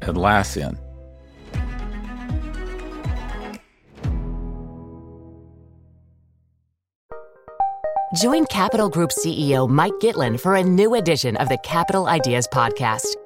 Atlassian. Join Capital Group CEO Mike Gitlin for a new edition of the Capital Ideas Podcast.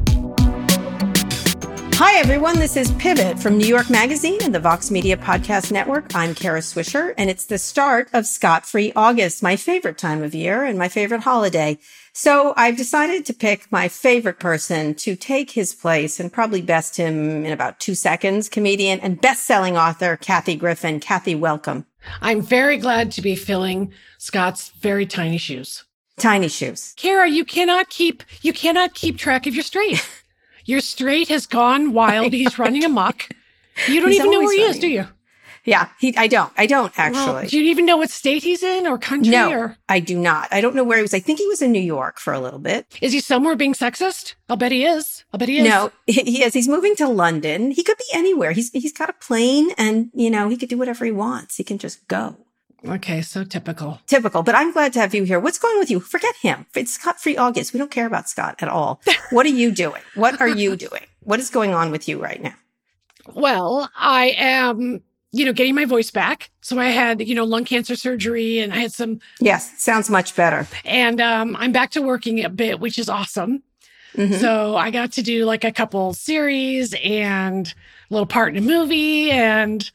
Hi, everyone. This is Pivot from New York Magazine and the Vox Media Podcast Network. I'm Kara Swisher, and it's the start of Scott Free August, my favorite time of year and my favorite holiday. So I've decided to pick my favorite person to take his place and probably best him in about two seconds. Comedian and best-selling author Kathy Griffin. Kathy, welcome. I'm very glad to be filling Scott's very tiny shoes. Tiny shoes. Kara, you cannot keep you cannot keep track of your straight. Your straight has gone wild. He's running amok. You don't He's even know where he is, do you? Yeah, he, I don't. I don't actually. Well, do you even know what state he's in or country no, or I do not. I don't know where he was. I think he was in New York for a little bit. is he somewhere being sexist? I'll bet he is. I'll bet he is. No, he he is. He's moving to London. He could be anywhere. He's he's got a plane, and you know he could do whatever he wants. He can just go. Okay, so typical. Typical. But I'm glad to have you here. What's going on with you? Forget him. It's Scott Free August. We don't care about Scott at all. What are you doing? What are you doing? What is going on with you right now? Well, I am, you know, getting my voice back. So I had, you know, lung cancer surgery and I had some Yes, sounds much better. and um I'm back to working a bit, which is awesome. Mhm. So I got to do like a couple series and a little part in a movie and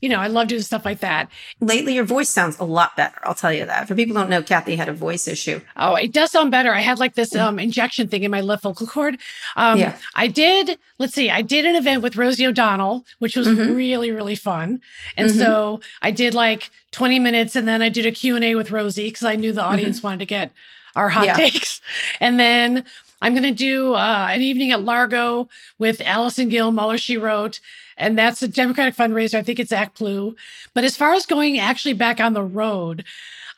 you know, I love doing stuff like that. Lately, your voice sounds a lot better. I'll tell you that. For people who don't know, Kathy had a voice issue. Oh, it does sound better. I had like this um injection thing in my left vocal cord. Um Yeah. I did, let's see, I did an event with Rosie O'Donnell, which was Mhm. really, really fun. And Mhm. so I did like 20 minutes and then I did a Q&A with Rosie because I knew the audience wanted to get our hot Mm-hmm. Yeah. takes. And then I'm going to do uh, an evening at Largo with Allison Gill, Mueller She Wrote. And that's a Democratic fundraiser. I think it's Act Blue. But as far as going actually back on the road,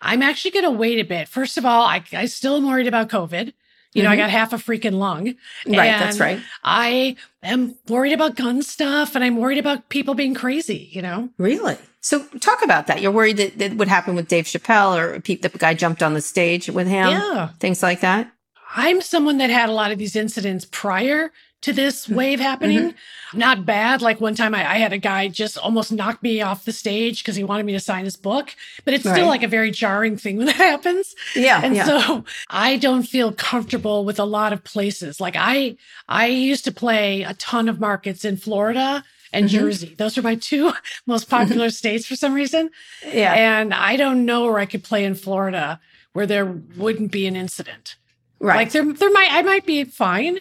I'm actually going to wait a bit. First of all, I, I still am worried about COVID. You know, I Mhm. got half a freaking lung. Right, that's right. I am worried about gun stuff and I'm worried about people being crazy, you know? Really? So talk about that. You're worried that, that would happen with Dave Chappelle or pe- the guy jumped on the stage with him, yeah. things like that. I'm someone that had a lot of these incidents prior to this Mm-hmm. wave happening. Not bad. Like one time I, I had a guy just almost knock me off the stage because he wanted me to sign his book, but it's Right. still like a very jarring thing when that happens. Yeah, And yeah. so I don't feel comfortable with a lot of places. Like I, I used to play a ton of markets in Florida and Mhm. Jersey. Those are my two most popular states for some reason. yeah. And I don't know where I could play in Florida where there wouldn't be an incident. right. Like there, there might, I might be fine,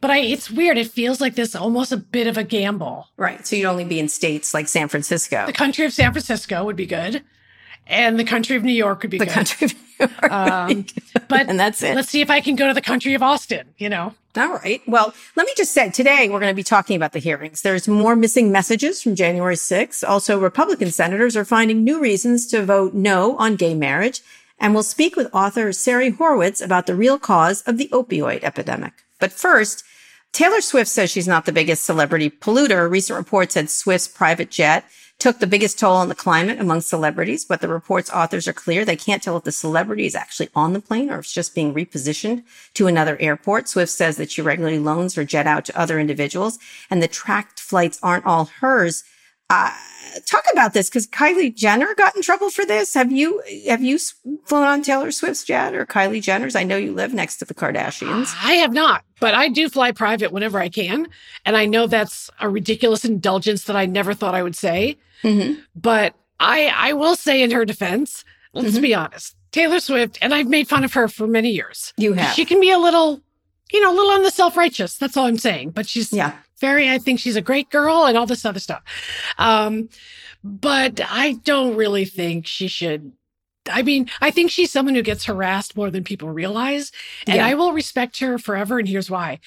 but I, it's weird. It feels like this almost a bit of a gamble. right. So you'd only be in states like San Francisco. The country of San Francisco would be good, and the country of New York would be the good. country of New York. Um, but and that's it. let's see if I can go to the country of Austin. You know, All right. Well, let me just say today we're going to be talking about the hearings. There's more missing messages from January 6th. Also, Republican senators are finding new reasons to vote no on gay marriage. And we'll speak with author Sari Horwitz about the real cause of the opioid epidemic. But first, Taylor Swift says she's not the biggest celebrity polluter. A recent reports said Swift's private jet took the biggest toll on the climate among celebrities, but the report's authors are clear. They can't tell if the celebrity is actually on the plane or if it's just being repositioned to another airport. Swift says that she regularly loans her jet out to other individuals and the tracked flights aren't all hers. Uh, talk about this because Kylie Jenner got in trouble for this. Have you have you flown on Taylor Swift's jet or Kylie Jenner's? I know you live next to the Kardashians. I have not, but I do fly private whenever I can, and I know that's a ridiculous indulgence that I never thought I would say. Mm-hmm. But I I will say in her defense, let's mm-hmm. be honest, Taylor Swift, and I've made fun of her for many years. You have. She can be a little, you know, a little on the self righteous. That's all I'm saying. But she's yeah very, I think she's a great girl and all this other stuff. Um, but I don't really think she should. I mean, I think she's someone who gets harassed more than people realize. And yeah. I will respect her forever. And here's why.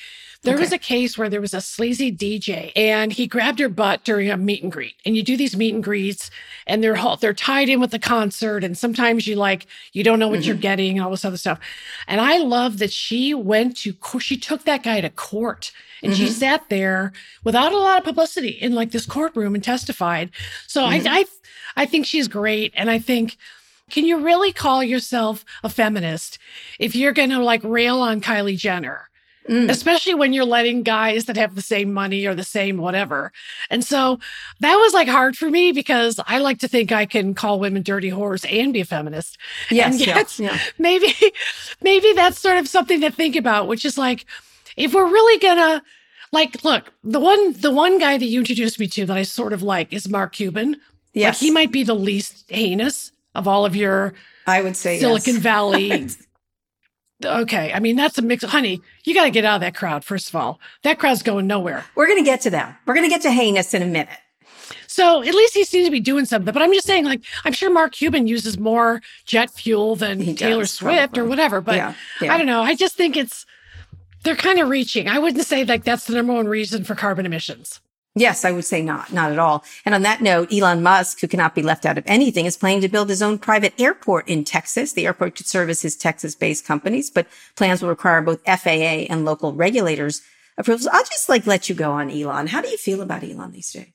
There okay. was a case where there was a sleazy DJ and he grabbed her butt during a meet and greet. And you do these meet and greets and they're they're tied in with the concert. And sometimes you like, you don't know what mm-hmm. you're getting and all this other stuff. And I love that she went to, she took that guy to court and mm-hmm. she sat there without a lot of publicity in like this courtroom and testified. So mm-hmm. I, I, I think she's great. And I think, can you really call yourself a feminist if you're going to like rail on Kylie Jenner? Mm. Especially when you're letting guys that have the same money or the same whatever. And so that was like hard for me because I like to think I can call women dirty whores and be a feminist. Yes, yes yeah. maybe, maybe that's sort of something to think about, which is like, if we're really gonna like look the one the one guy that you introduced me to that i sort of like is mark cuban yes like, he might be the least heinous of all of your i would say silicon yes. valley okay i mean that's a mix honey you got to get out of that crowd first of all that crowd's going nowhere we're going to get to them we're going to get to heinous in a minute so at least he seems to be doing something. But I'm just saying, like, I'm sure Mark Cuban uses more jet fuel than he Taylor does, Swift probably. or whatever. But yeah, yeah. I don't know. I just think it's they're kind of reaching. I wouldn't say like that's the number one reason for carbon emissions. Yes, I would say not, not at all. And on that note, Elon Musk, who cannot be left out of anything, is planning to build his own private airport in Texas. The airport could service his Texas-based companies, but plans will require both FAA and local regulators approvals. I'll just like let you go on Elon. How do you feel about Elon these days?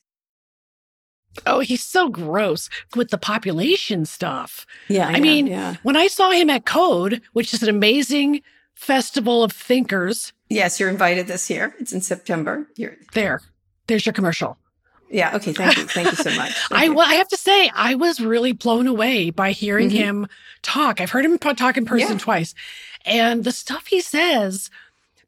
Oh, he's so gross with the population stuff. Yeah. I, I mean, yeah. when I saw him at Code, which is an amazing Festival of Thinkers. Yes, you're invited this year. It's in September. You're there. There's your commercial. Yeah. Okay. Thank you. Thank you so much. I, well, I have to say, I was really blown away by hearing mm-hmm. him talk. I've heard him talk in person yeah. twice. And the stuff he says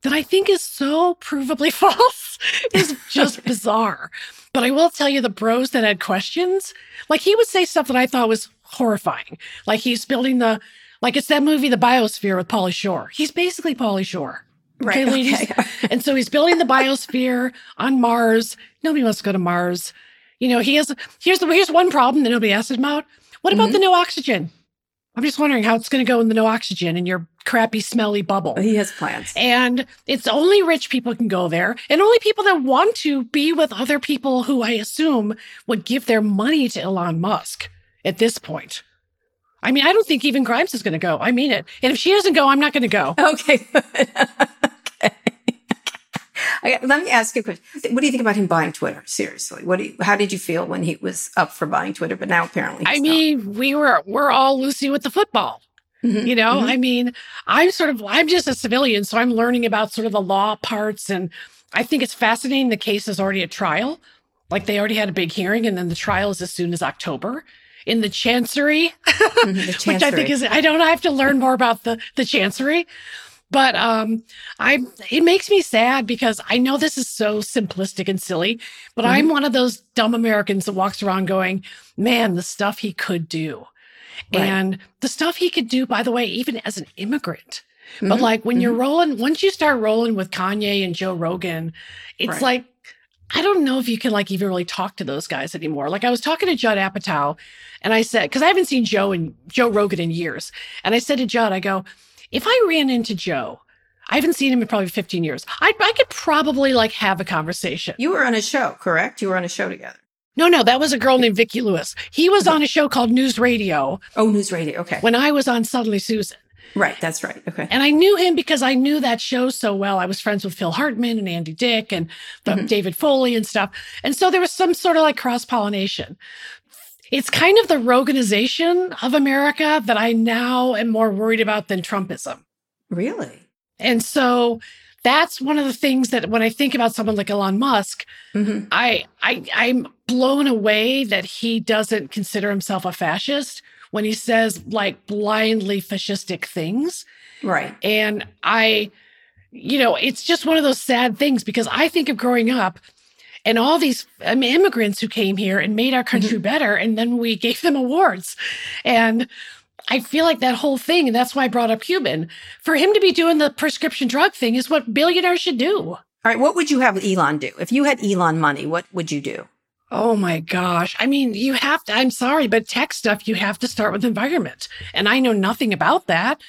that I think is so provably false is just bizarre. But I will tell you the bros that had questions, like he would say stuff that I thought was horrifying. Like he's building the like it's that movie, The Biosphere with Pauly Shore. He's basically Pauly Shore. Okay, right, ladies. Okay. and so he's building the biosphere on Mars. Nobody wants to go to Mars. You know, he has here's the here's one problem that nobody asked him about. What about mm-hmm. the no oxygen? I'm just wondering how it's going to go in the no oxygen in your crappy, smelly bubble. He has plans. And it's only rich people can go there and only people that want to be with other people who I assume would give their money to Elon Musk at this point. I mean, I don't think even Grimes is going to go. I mean it. And if she doesn't go, I'm not going to go. Okay. okay. okay. Let me ask you a question. What do you think about him buying Twitter? Seriously, what do you, how did you feel when he was up for buying Twitter? But now apparently, I mean, not. we were we're all Lucy with the football. Mm-hmm. You know, mm-hmm. I mean, I'm sort of I'm just a civilian, so I'm learning about sort of the law parts, and I think it's fascinating. The case is already at trial, like they already had a big hearing, and then the trial is as soon as October in the chancery, mm-hmm, the chancery. which I think is I don't I have to learn more about the the chancery. But um I it makes me sad because I know this is so simplistic and silly, but mm-hmm. I'm one of those dumb Americans that walks around going, "Man, the stuff he could do." Right. And the stuff he could do by the way even as an immigrant. Mm-hmm. But like when you're mm-hmm. rolling, once you start rolling with Kanye and Joe Rogan, it's right. like I don't know if you can like even really talk to those guys anymore. Like I was talking to Judd Apatow and I said, cause I haven't seen Joe and Joe Rogan in years. And I said to Judd, I go, if I ran into Joe, I haven't seen him in probably 15 years. I, I could probably like have a conversation. You were on a show, correct? You were on a show together. No, no, that was a girl named Vicki Lewis. He was on a show called News Radio. Oh, News Radio. Okay. When I was on Suddenly Susan. Right, that's right. Okay. And I knew him because I knew that show so well. I was friends with Phil Hartman and Andy Dick and mm-hmm. David Foley and stuff. And so there was some sort of like cross pollination. It's kind of the Roganization of America that I now am more worried about than Trumpism. Really? And so that's one of the things that when I think about someone like Elon Musk, mm-hmm. I, I, I'm blown away that he doesn't consider himself a fascist when he says like blindly fascistic things. Right. And I, you know, it's just one of those sad things because I think of growing up and all these um, immigrants who came here and made our country mm-hmm. better. And then we gave them awards. And I feel like that whole thing, and that's why I brought up Cuban, for him to be doing the prescription drug thing is what billionaires should do. All right. What would you have Elon do? If you had Elon money, what would you do? Oh my gosh. I mean, you have to, I'm sorry, but tech stuff, you have to start with environment. And I know nothing about that,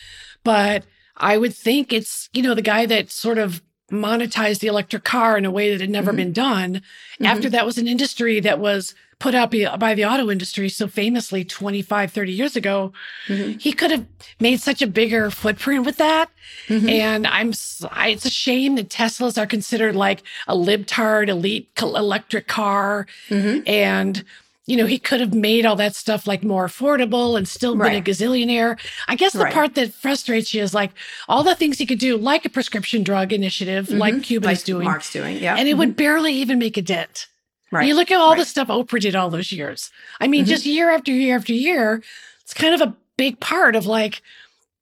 but I would think it's, you know, the guy that sort of monetized the electric car in a way that had never mm-hmm. been done. Mm-hmm. After that was an industry that was put out by the auto industry so famously 25, 30 years ago. Mm-hmm. He could have made such a bigger footprint with that. Mm-hmm. And I'm, I, it's a shame that Teslas are considered like a libtard elite electric car. Mm-hmm. And, you know, he could have made all that stuff like more affordable and still right. been a gazillionaire. I guess the right. part that frustrates you is like all the things he could do, like a prescription drug initiative, mm-hmm. like Cuban's like doing. Mark's doing, yeah. And it mm-hmm. would barely even make a dent. Right. You look at all right. the stuff Oprah did all those years. I mean, mm-hmm. just year after year after year, it's kind of a big part of like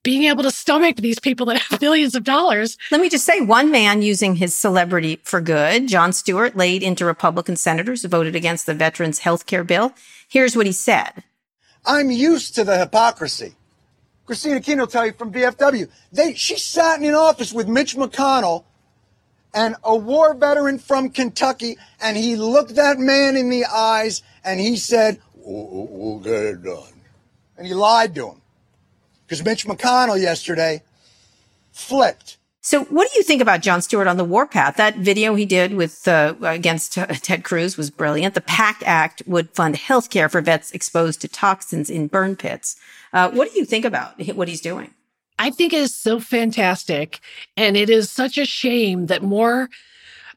being able to stomach these people that have billions of dollars. Let me just say one man using his celebrity for good, Jon Stewart, laid into Republican senators who voted against the veterans health care bill. Here's what he said. I'm used to the hypocrisy. Christina Keene will tell you from VFW. They, she sat in an office with Mitch McConnell and a war veteran from Kentucky, and he looked that man in the eyes and he said, We'll get it done. And he lied to him. Because Mitch McConnell yesterday flipped. So, what do you think about Jon Stewart on the warpath? That video he did with uh, against uh, Ted Cruz was brilliant. The PACT Act would fund health care for vets exposed to toxins in burn pits. Uh, what do you think about what he's doing? I think it is so fantastic. And it is such a shame that more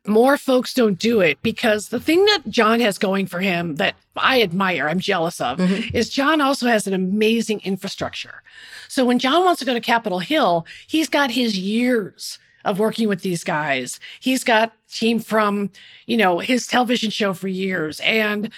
more folks don't do it because the thing that Jon has going for him that I admire, I'm jealous of, mm-hmm. is Jon also has an amazing infrastructure. So when Jon wants to go to Capitol Hill, he's got his years of working with these guys. He's got team from, you know, his television show for years and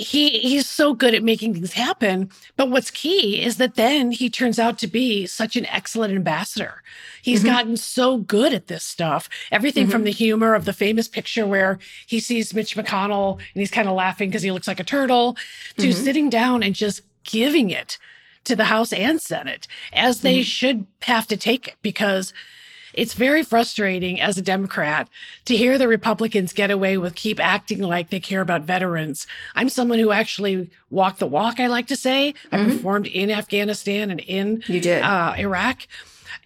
he he's so good at making things happen. But what's key is that then he turns out to be such an excellent ambassador. He's mm-hmm. gotten so good at this stuff. Everything mm-hmm. from the humor of the famous picture where he sees Mitch McConnell and he's kind of laughing because he looks like a turtle, to mm-hmm. sitting down and just giving it to the House and Senate as they mm-hmm. should have to take it because it's very frustrating as a Democrat to hear the Republicans get away with keep acting like they care about veterans. I'm someone who actually walked the walk, I like to say. Mm-hmm. I performed in Afghanistan and in you did. Uh, Iraq.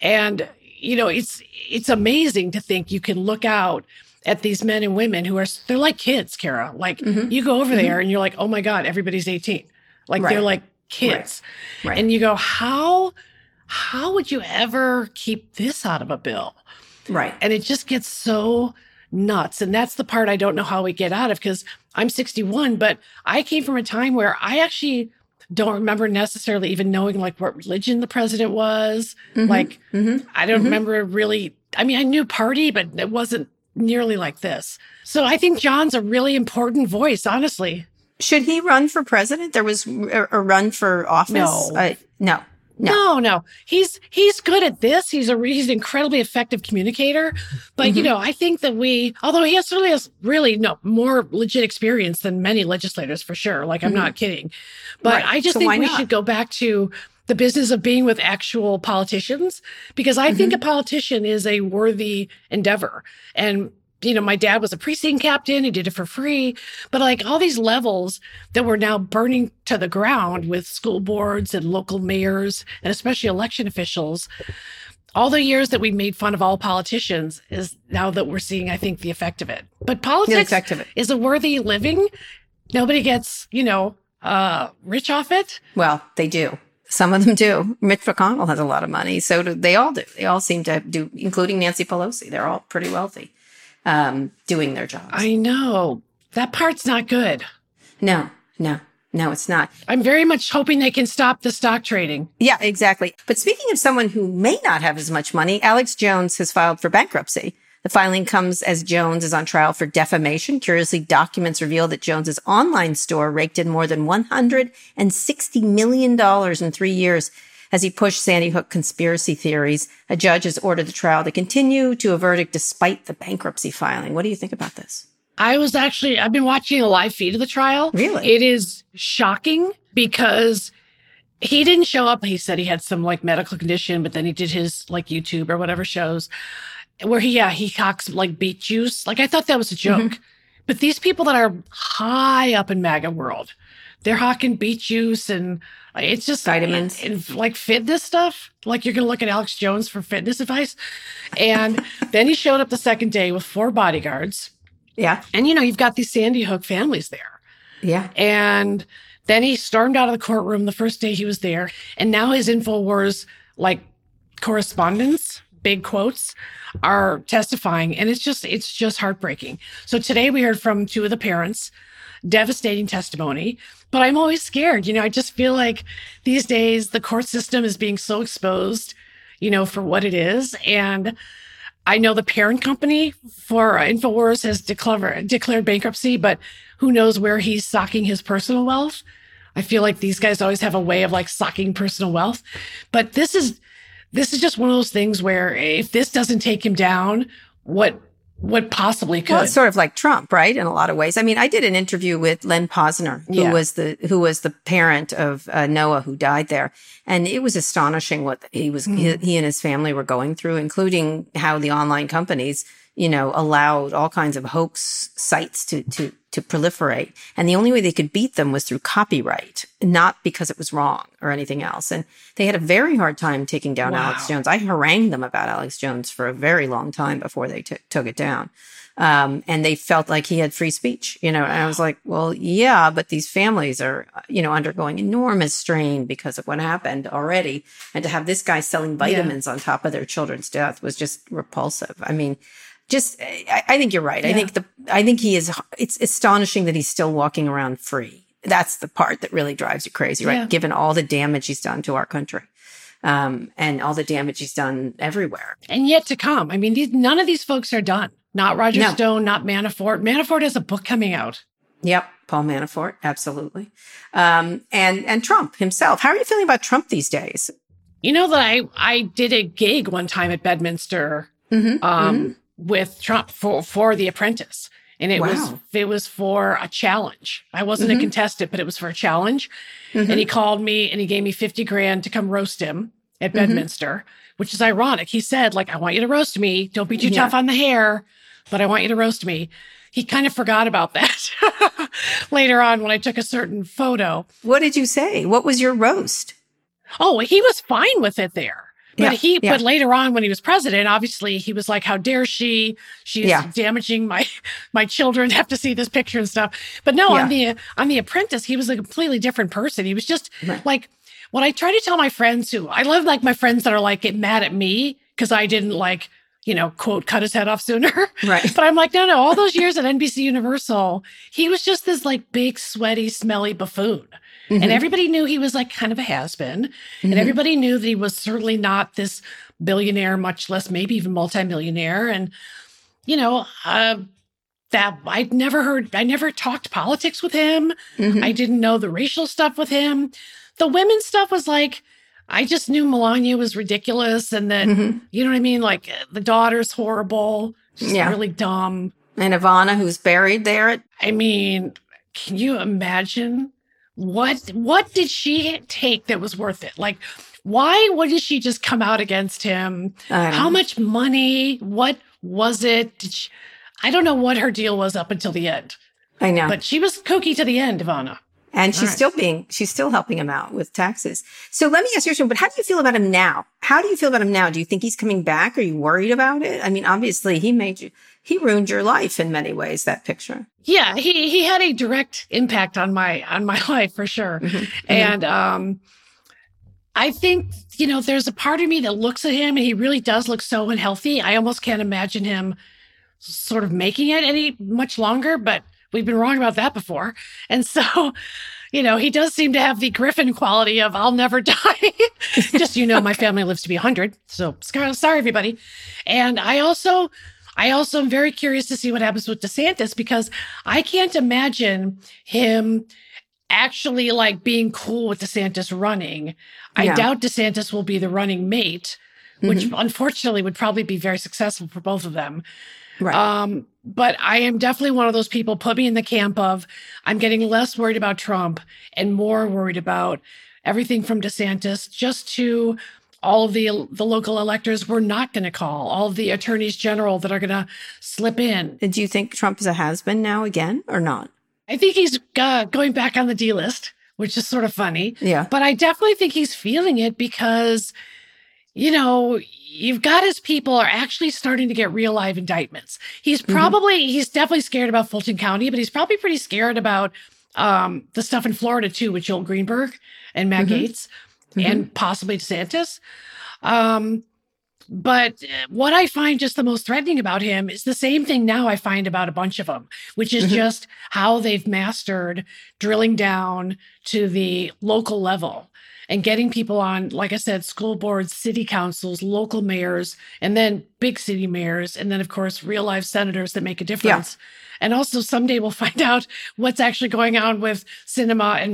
And, you know, it's it's amazing to think you can look out at these men and women who are they're like kids, Kara. Like mm-hmm. you go over mm-hmm. there and you're like, oh my God, everybody's 18. Like right. they're like kids. Right. Right. And you go, how how would you ever keep this out of a bill? Right. And it just gets so nuts. And that's the part I don't know how we get out of because I'm 61, but I came from a time where I actually don't remember necessarily even knowing like what religion the president was. Mm-hmm. Like, mm-hmm. I don't mm-hmm. remember really. I mean, I knew party, but it wasn't nearly like this. So I think Jon's a really important voice, honestly. Should he run for president? There was a run for office. No. Uh, no. No. no, no. He's he's good at this. He's a he's an incredibly effective communicator. But mm-hmm. you know, I think that we, although he has certainly has really no more legit experience than many legislators for sure. Like I'm mm-hmm. not kidding. But right. I just so think we not? should go back to the business of being with actual politicians because I mm-hmm. think a politician is a worthy endeavor. And you know, my dad was a precinct captain. He did it for free. But like all these levels that were now burning to the ground with school boards and local mayors and especially election officials, all the years that we made fun of all politicians is now that we're seeing, I think, the effect of it. But politics is a worthy living. Nobody gets, you know, uh, rich off it. Well, they do. Some of them do. Mitch McConnell has a lot of money. So do, they all do. They all seem to do, including Nancy Pelosi. They're all pretty wealthy um, doing their jobs. I know. That part's not good. No, no, No, it's not. I'm very much hoping they can stop the stock trading. Yeah, exactly. But speaking of someone who may not have as much money, Alex Jones has filed for bankruptcy. The filing comes as Jones is on trial for defamation. Curiously, documents reveal that Jones's online store raked in more than $160 million in three years as he pushed Sandy Hook conspiracy theories. A judge has ordered the trial to continue to a verdict despite the bankruptcy filing. What do you think about this? I was actually, I've been watching a live feed of the trial. Really? It is shocking because he didn't show up. He said he had some like medical condition, but then he did his like YouTube or whatever shows where he, yeah, he hawks like beet juice. Like I thought that was a joke. Mm-hmm. But these people that are high up in MAGA world, they're hawking beet juice and it's just vitamins and, like fitness stuff. Like you're going to look at Alex Jones for fitness advice. And then he showed up the second day with four bodyguards yeah. And you know, you've got these Sandy Hook families there. Yeah. And then he stormed out of the courtroom the first day he was there. And now his InfoWars like correspondents, big quotes, are testifying. And it's just, it's just heartbreaking. So today we heard from two of the parents, devastating testimony. But I'm always scared. You know, I just feel like these days the court system is being so exposed, you know, for what it is. And I know the parent company for InfoWars has declared, declared bankruptcy, but who knows where he's socking his personal wealth. I feel like these guys always have a way of like socking personal wealth. But this is this is just one of those things where if this doesn't take him down, what what possibly could. Well, it's sort of like Trump, right? In a lot of ways. I mean, I did an interview with Len Pozner, who yeah. was the who was the parent of uh, Noah, who died there, and it was astonishing what he was mm. he, he and his family were going through, including how the online companies you know, allowed all kinds of hoax sites to, to, to proliferate. And the only way they could beat them was through copyright, not because it was wrong or anything else. And they had a very hard time taking down wow. Alex Jones. I harangued them about Alex Jones for a very long time before they t- took it down. Um, and they felt like he had free speech, you know, and I was like, well, yeah, but these families are, you know, undergoing enormous strain because of what happened already. And to have this guy selling vitamins yeah. on top of their children's death was just repulsive. I mean, just I, I think you're right. Yeah. I think the I think he is. It's astonishing that he's still walking around free. That's the part that really drives you crazy, right? Yeah. Given all the damage he's done to our country. Um, and all the damage he's done everywhere. And yet to come. I mean, these, none of these folks are done. Not Roger no. Stone, not Manafort. Manafort has a book coming out. Yep, Paul Manafort, absolutely. Um, and and Trump himself. How are you feeling about Trump these days? You know that I I did a gig one time at Bedminster. Mm-hmm, um, mm-hmm with Trump for for The Apprentice, and it wow. was it was for a challenge. I wasn't mm-hmm. a contestant, but it was for a challenge. Mm-hmm. And he called me and he gave me fifty grand to come roast him at mm-hmm. Bedminster, which is ironic. He said, like, I want you to roast me. Don't be too yeah. tough on the hair, but I want you to roast me. He kind of forgot about that later on when I took a certain photo. What did you say? What was your roast? Oh, he was fine with it there. But yeah, he, yeah. but later on when he was president, obviously he was like, how dare she? She's yeah. damaging my, my children have to see this picture and stuff. But no, on the, on the apprentice, he was a completely different person. He was just right. like, what I try to tell my friends who I love like my friends that are like, get mad at me because I didn't like, you know, quote, cut his head off sooner. Right. but I'm like, no, no, all those years at NBC Universal, he was just this like big, sweaty, smelly buffoon. Mm-hmm. And everybody knew he was like kind of a has been. Mm-hmm. And everybody knew that he was certainly not this billionaire, much less maybe even multimillionaire. And, you know, uh, that I'd never heard, I never talked politics with him. Mm-hmm. I didn't know the racial stuff with him. The women stuff was like, I just knew Melania was ridiculous and that, mm-hmm. you know what I mean? Like the daughter's horrible, she's yeah. really dumb. And Ivana, who's buried there. I mean, can you imagine what what did she take that was worth it? Like why wouldn't she just come out against him? How much money? What was it? She, I don't know what her deal was up until the end. I know. But she was kooky to the end, Ivana. And she's right. still being, she's still helping him out with taxes. So let me ask you a question, but how do you feel about him now? How do you feel about him now? Do you think he's coming back? Are you worried about it? I mean, obviously he made you, he ruined your life in many ways, that picture. Yeah, he, he had a direct impact on my, on my life for sure. Mm-hmm. mm-hmm. And, um, I think, you know, there's a part of me that looks at him and he really does look so unhealthy. I almost can't imagine him sort of making it any much longer, but we've been wrong about that before. And so, you know, he does seem to have the Griffin quality of I'll never die. Just, you know, my family lives to be 100. So sorry, everybody. And I also, I also am very curious to see what happens with DeSantis because I can't imagine him actually like being cool with DeSantis running. I yeah. doubt DeSantis will be the running mate, which mm-hmm. unfortunately would probably be very successful for both of them. Right. Um, but I am definitely one of those people. Put me in the camp of I'm getting less worried about Trump and more worried about everything from DeSantis just to all of the the local electors we're not going to call, all of the attorneys general that are going to slip in. And do you think Trump is a has been now again or not? I think he's uh, going back on the D list, which is sort of funny. Yeah. But I definitely think he's feeling it because, you know, you've got his people are actually starting to get real live indictments. He's mm-hmm. probably, mm-hmm. he's definitely scared about Fulton County, but he's probably pretty scared about um, the stuff in Florida too, with Joel Greenberg and Matt mm-hmm. Gaetz mm-hmm. and possibly DeSantis. Um, but uh, what I find just the most threatening about him is the same thing now I find about a bunch of them, which is mm-hmm. just how they've mastered drilling down to the local level and getting people on, like I said, school boards, city councils, local mayors, and then big city mayors, and then, of course, real life senators that make a difference. Yeah. And also, someday we'll find out what's actually going on with Sinema and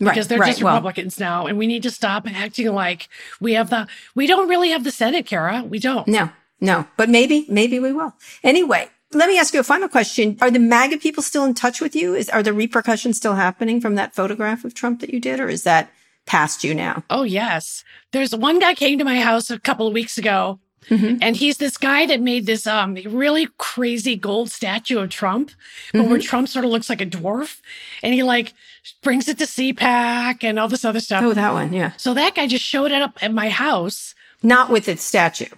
Manchin because they're right, just Republicans well, now, and we need to stop acting like we have the. We don't really have the Senate, Kara. We don't. No, no, but maybe, maybe we will. Anyway, let me ask you a final question: Are the MAGA people still in touch with you? Is are the repercussions still happening from that photograph of Trump that you did, or is that past you now? Oh yes, there's one guy came to my house a couple of weeks ago. Mm-hmm. And he's this guy that made this um really crazy gold statue of Trump, mm-hmm. where Trump sort of looks like a dwarf. And he like brings it to CPAC and all this other stuff. Oh, that one, yeah. So that guy just showed it up at my house. Not with its statue.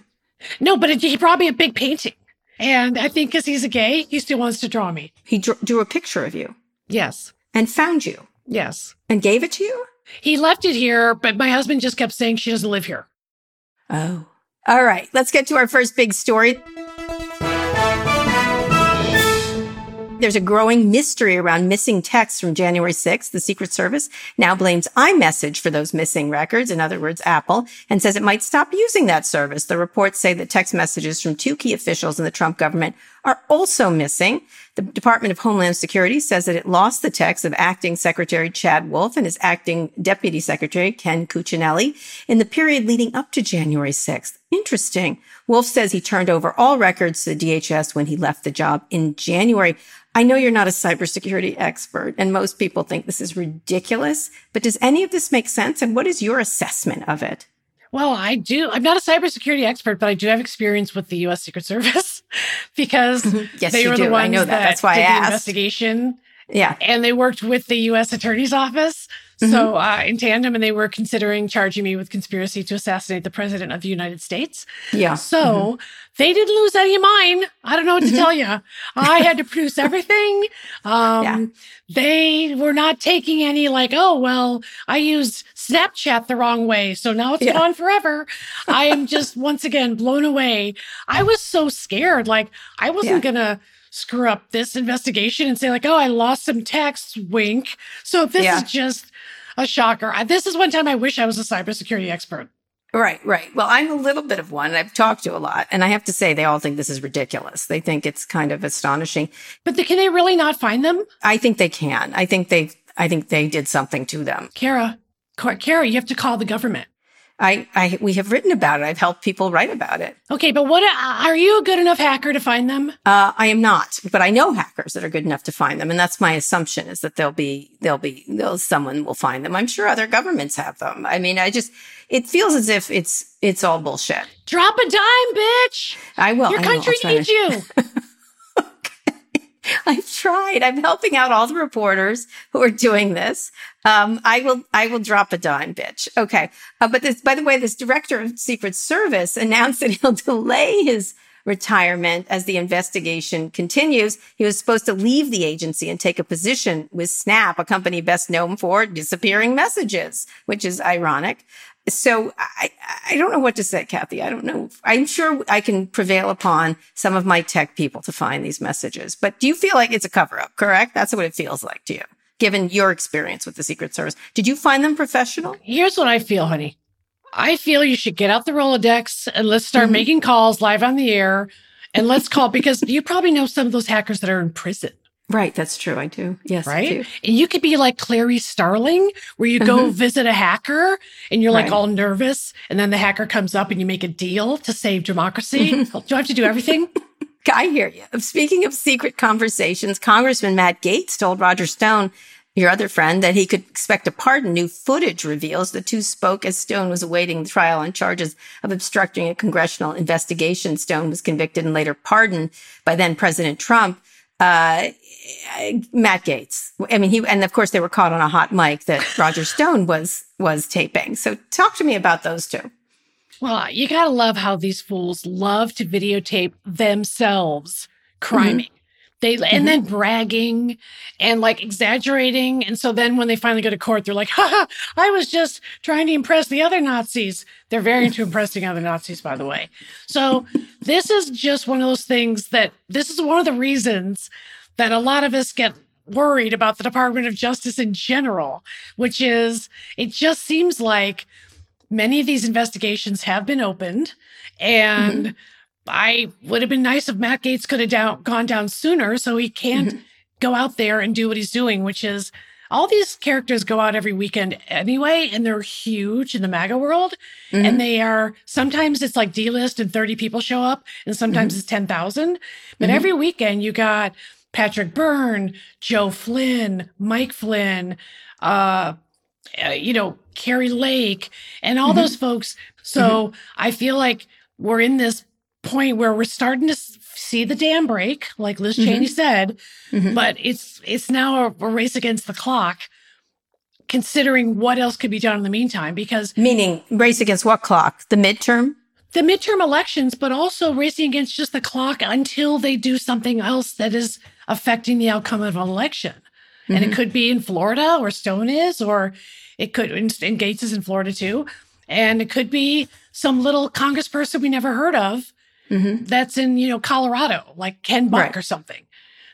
No, but it, he brought me a big painting. And I think because he's a gay, he still wants to draw me. He drew, drew a picture of you. Yes. And found you. Yes. And gave it to you? He left it here, but my husband just kept saying she doesn't live here. Oh. All right. Let's get to our first big story. There's a growing mystery around missing texts from January 6th. The Secret Service now blames iMessage for those missing records, in other words, Apple, and says it might stop using that service. The reports say that text messages from two key officials in the Trump government are also missing. The Department of Homeland Security says that it lost the text of acting Secretary Chad Wolf and his acting Deputy Secretary Ken Cuccinelli in the period leading up to January 6th. Interesting. Wolf says he turned over all records to the DHS when he left the job in January. I know you're not a cybersecurity expert and most people think this is ridiculous, but does any of this make sense? And what is your assessment of it? Well, I do. I'm not a cybersecurity expert, but I do have experience with the U.S. Secret Service because mm-hmm. yes, they were do. the ones I know that. that That's why did I asked. the investigation. Yeah, and they worked with the U.S. Attorney's Office. Mm-hmm. So uh, in tandem, and they were considering charging me with conspiracy to assassinate the president of the United States. Yeah. So mm-hmm. they didn't lose any of mine. I don't know what to mm-hmm. tell you. I had to produce everything. Um, yeah. They were not taking any like, oh well, I used Snapchat the wrong way, so now it's yeah. gone forever. I am just once again blown away. I was so scared. Like I wasn't yeah. gonna screw up this investigation and say like, oh, I lost some texts, wink. So this yeah. is just a shocker. This is one time I wish I was a cybersecurity expert. Right, right. Well, I'm a little bit of one. I've talked to a lot, and I have to say they all think this is ridiculous. They think it's kind of astonishing. But the, can they really not find them? I think they can. I think they. I think they did something to them. Kara, Kara, you have to call the government. I, I, we have written about it. I've helped people write about it. Okay, but what are you a good enough hacker to find them? Uh, I am not, but I know hackers that are good enough to find them, and that's my assumption is that they'll be, they'll be, they'll, someone will find them. I'm sure other governments have them. I mean, I just, it feels as if it's, it's all bullshit. Drop a dime, bitch. I will. Your country needs you. I've tried. I'm helping out all the reporters who are doing this. Um, I will, I will drop a dime, bitch. Okay. Uh, but this, by the way, this director of Secret Service announced that he'll delay his retirement as the investigation continues. He was supposed to leave the agency and take a position with Snap, a company best known for disappearing messages, which is ironic. So I, I don't know what to say, Kathy. I don't know. I'm sure I can prevail upon some of my tech people to find these messages, but do you feel like it's a cover up? Correct? That's what it feels like to you, given your experience with the Secret Service. Did you find them professional? Here's what I feel, honey. I feel you should get out the Rolodex and let's start mm-hmm. making calls live on the air and let's call because you probably know some of those hackers that are in prison. Right, that's true. I do. Yes, right. Do. And you could be like Clary Starling, where you go mm-hmm. visit a hacker and you're like right. all nervous, and then the hacker comes up and you make a deal to save democracy. Mm-hmm. do I have to do everything? I hear you. Speaking of secret conversations, Congressman Matt Gaetz told Roger Stone, your other friend, that he could expect a pardon. New footage reveals the two spoke as Stone was awaiting trial on charges of obstructing a congressional investigation. Stone was convicted and later pardoned by then President Trump uh, Matt Gaetz. I mean, he, and of course they were caught on a hot mic that Roger Stone was, was taping. So talk to me about those two. Well, you gotta love how these fools love to videotape themselves criming. Mm-hmm. They, mm-hmm. and then bragging and like exaggerating. And so then when they finally go to court, they're like, ha, I was just trying to impress the other Nazis. They're very into impressing other Nazis, by the way. So this is just one of those things that this is one of the reasons that a lot of us get worried about the Department of Justice in general, which is it just seems like many of these investigations have been opened and mm-hmm I would have been nice if Matt Gaetz could have down, gone down sooner so he can't mm-hmm. go out there and do what he's doing, which is all these characters go out every weekend anyway, and they're huge in the MAGA world. Mm-hmm. And they are sometimes it's like D list and 30 people show up, and sometimes mm-hmm. it's 10,000. But mm-hmm. every weekend you got Patrick Byrne, Joe Flynn, Mike Flynn, uh, uh you know, Kari Lake, and all mm-hmm. those folks. So mm-hmm. I feel like we're in this point where we're starting to see the dam break, like Liz Cheney mm-hmm. said, mm-hmm. but it's it's now a, a, race against the clock. Considering what else could be done in the meantime, because meaning race against what clock? The midterm, the midterm elections, but also racing against just the clock until they do something else that is affecting the outcome of an election. Mm-hmm. And it mm-hmm. could be in Florida, where Stone is, or it could, and Gaetz is in Florida too, and it could be some little congressperson we never heard of mm-hmm. that's in, you know, Colorado, like Ken Buck right. or something.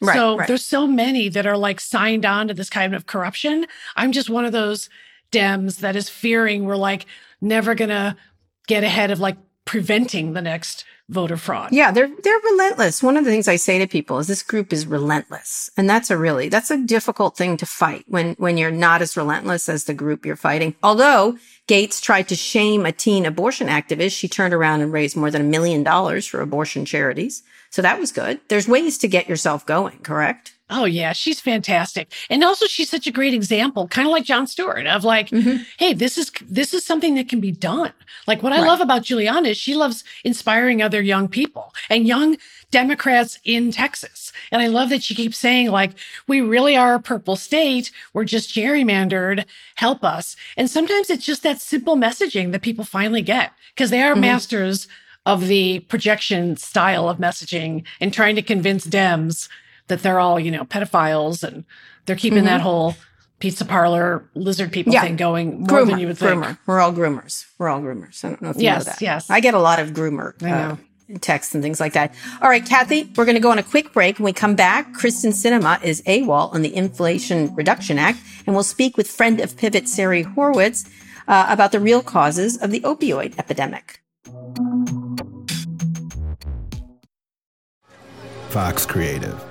Right, so right. there's so many that are like signed on to this kind of corruption. I'm just one of those Dems that is fearing we're like never gonna get ahead of like preventing the next voter fraud. Yeah, they're they're relentless. One of the things I say to people is this group is relentless. And that's a really that's a difficult thing to fight when when you're not as relentless as the group you're fighting. Although Gaetz tried to shame a teen abortion activist, she turned around and raised more than a million dollars for abortion charities. So that was good. There's ways to get yourself going, correct? Oh yeah, she's fantastic. And also she's such a great example, kind of like Jon Stewart of like, mm-hmm. hey, this is this is something that can be done. Like what I right. love about Julianna is she loves inspiring other young people and young Democrats in Texas. And I love that she keeps saying like, we really are a purple state. We're just gerrymandered. Help us. And sometimes it's just that simple messaging that people finally get because they are mm-hmm. masters of the projection style of messaging and trying to convince Dems that they're all, you know, pedophiles and they're keeping mm-hmm. that whole pizza parlor lizard people yeah. thing going more groomer, than you would think. Groomer. We're all groomers. We're all groomers. I don't know if you yes, know that. Yes. Yes. I get a lot of groomer uh, texts and things like that. All right, Kathy, we're going to go on a quick break. When we come back, Kyrsten Sinema is AWOL on the Inflation Reduction Act, and we'll speak with friend of Pivot, Sari Horwitz, uh, about the real causes of the opioid epidemic. Vox Creative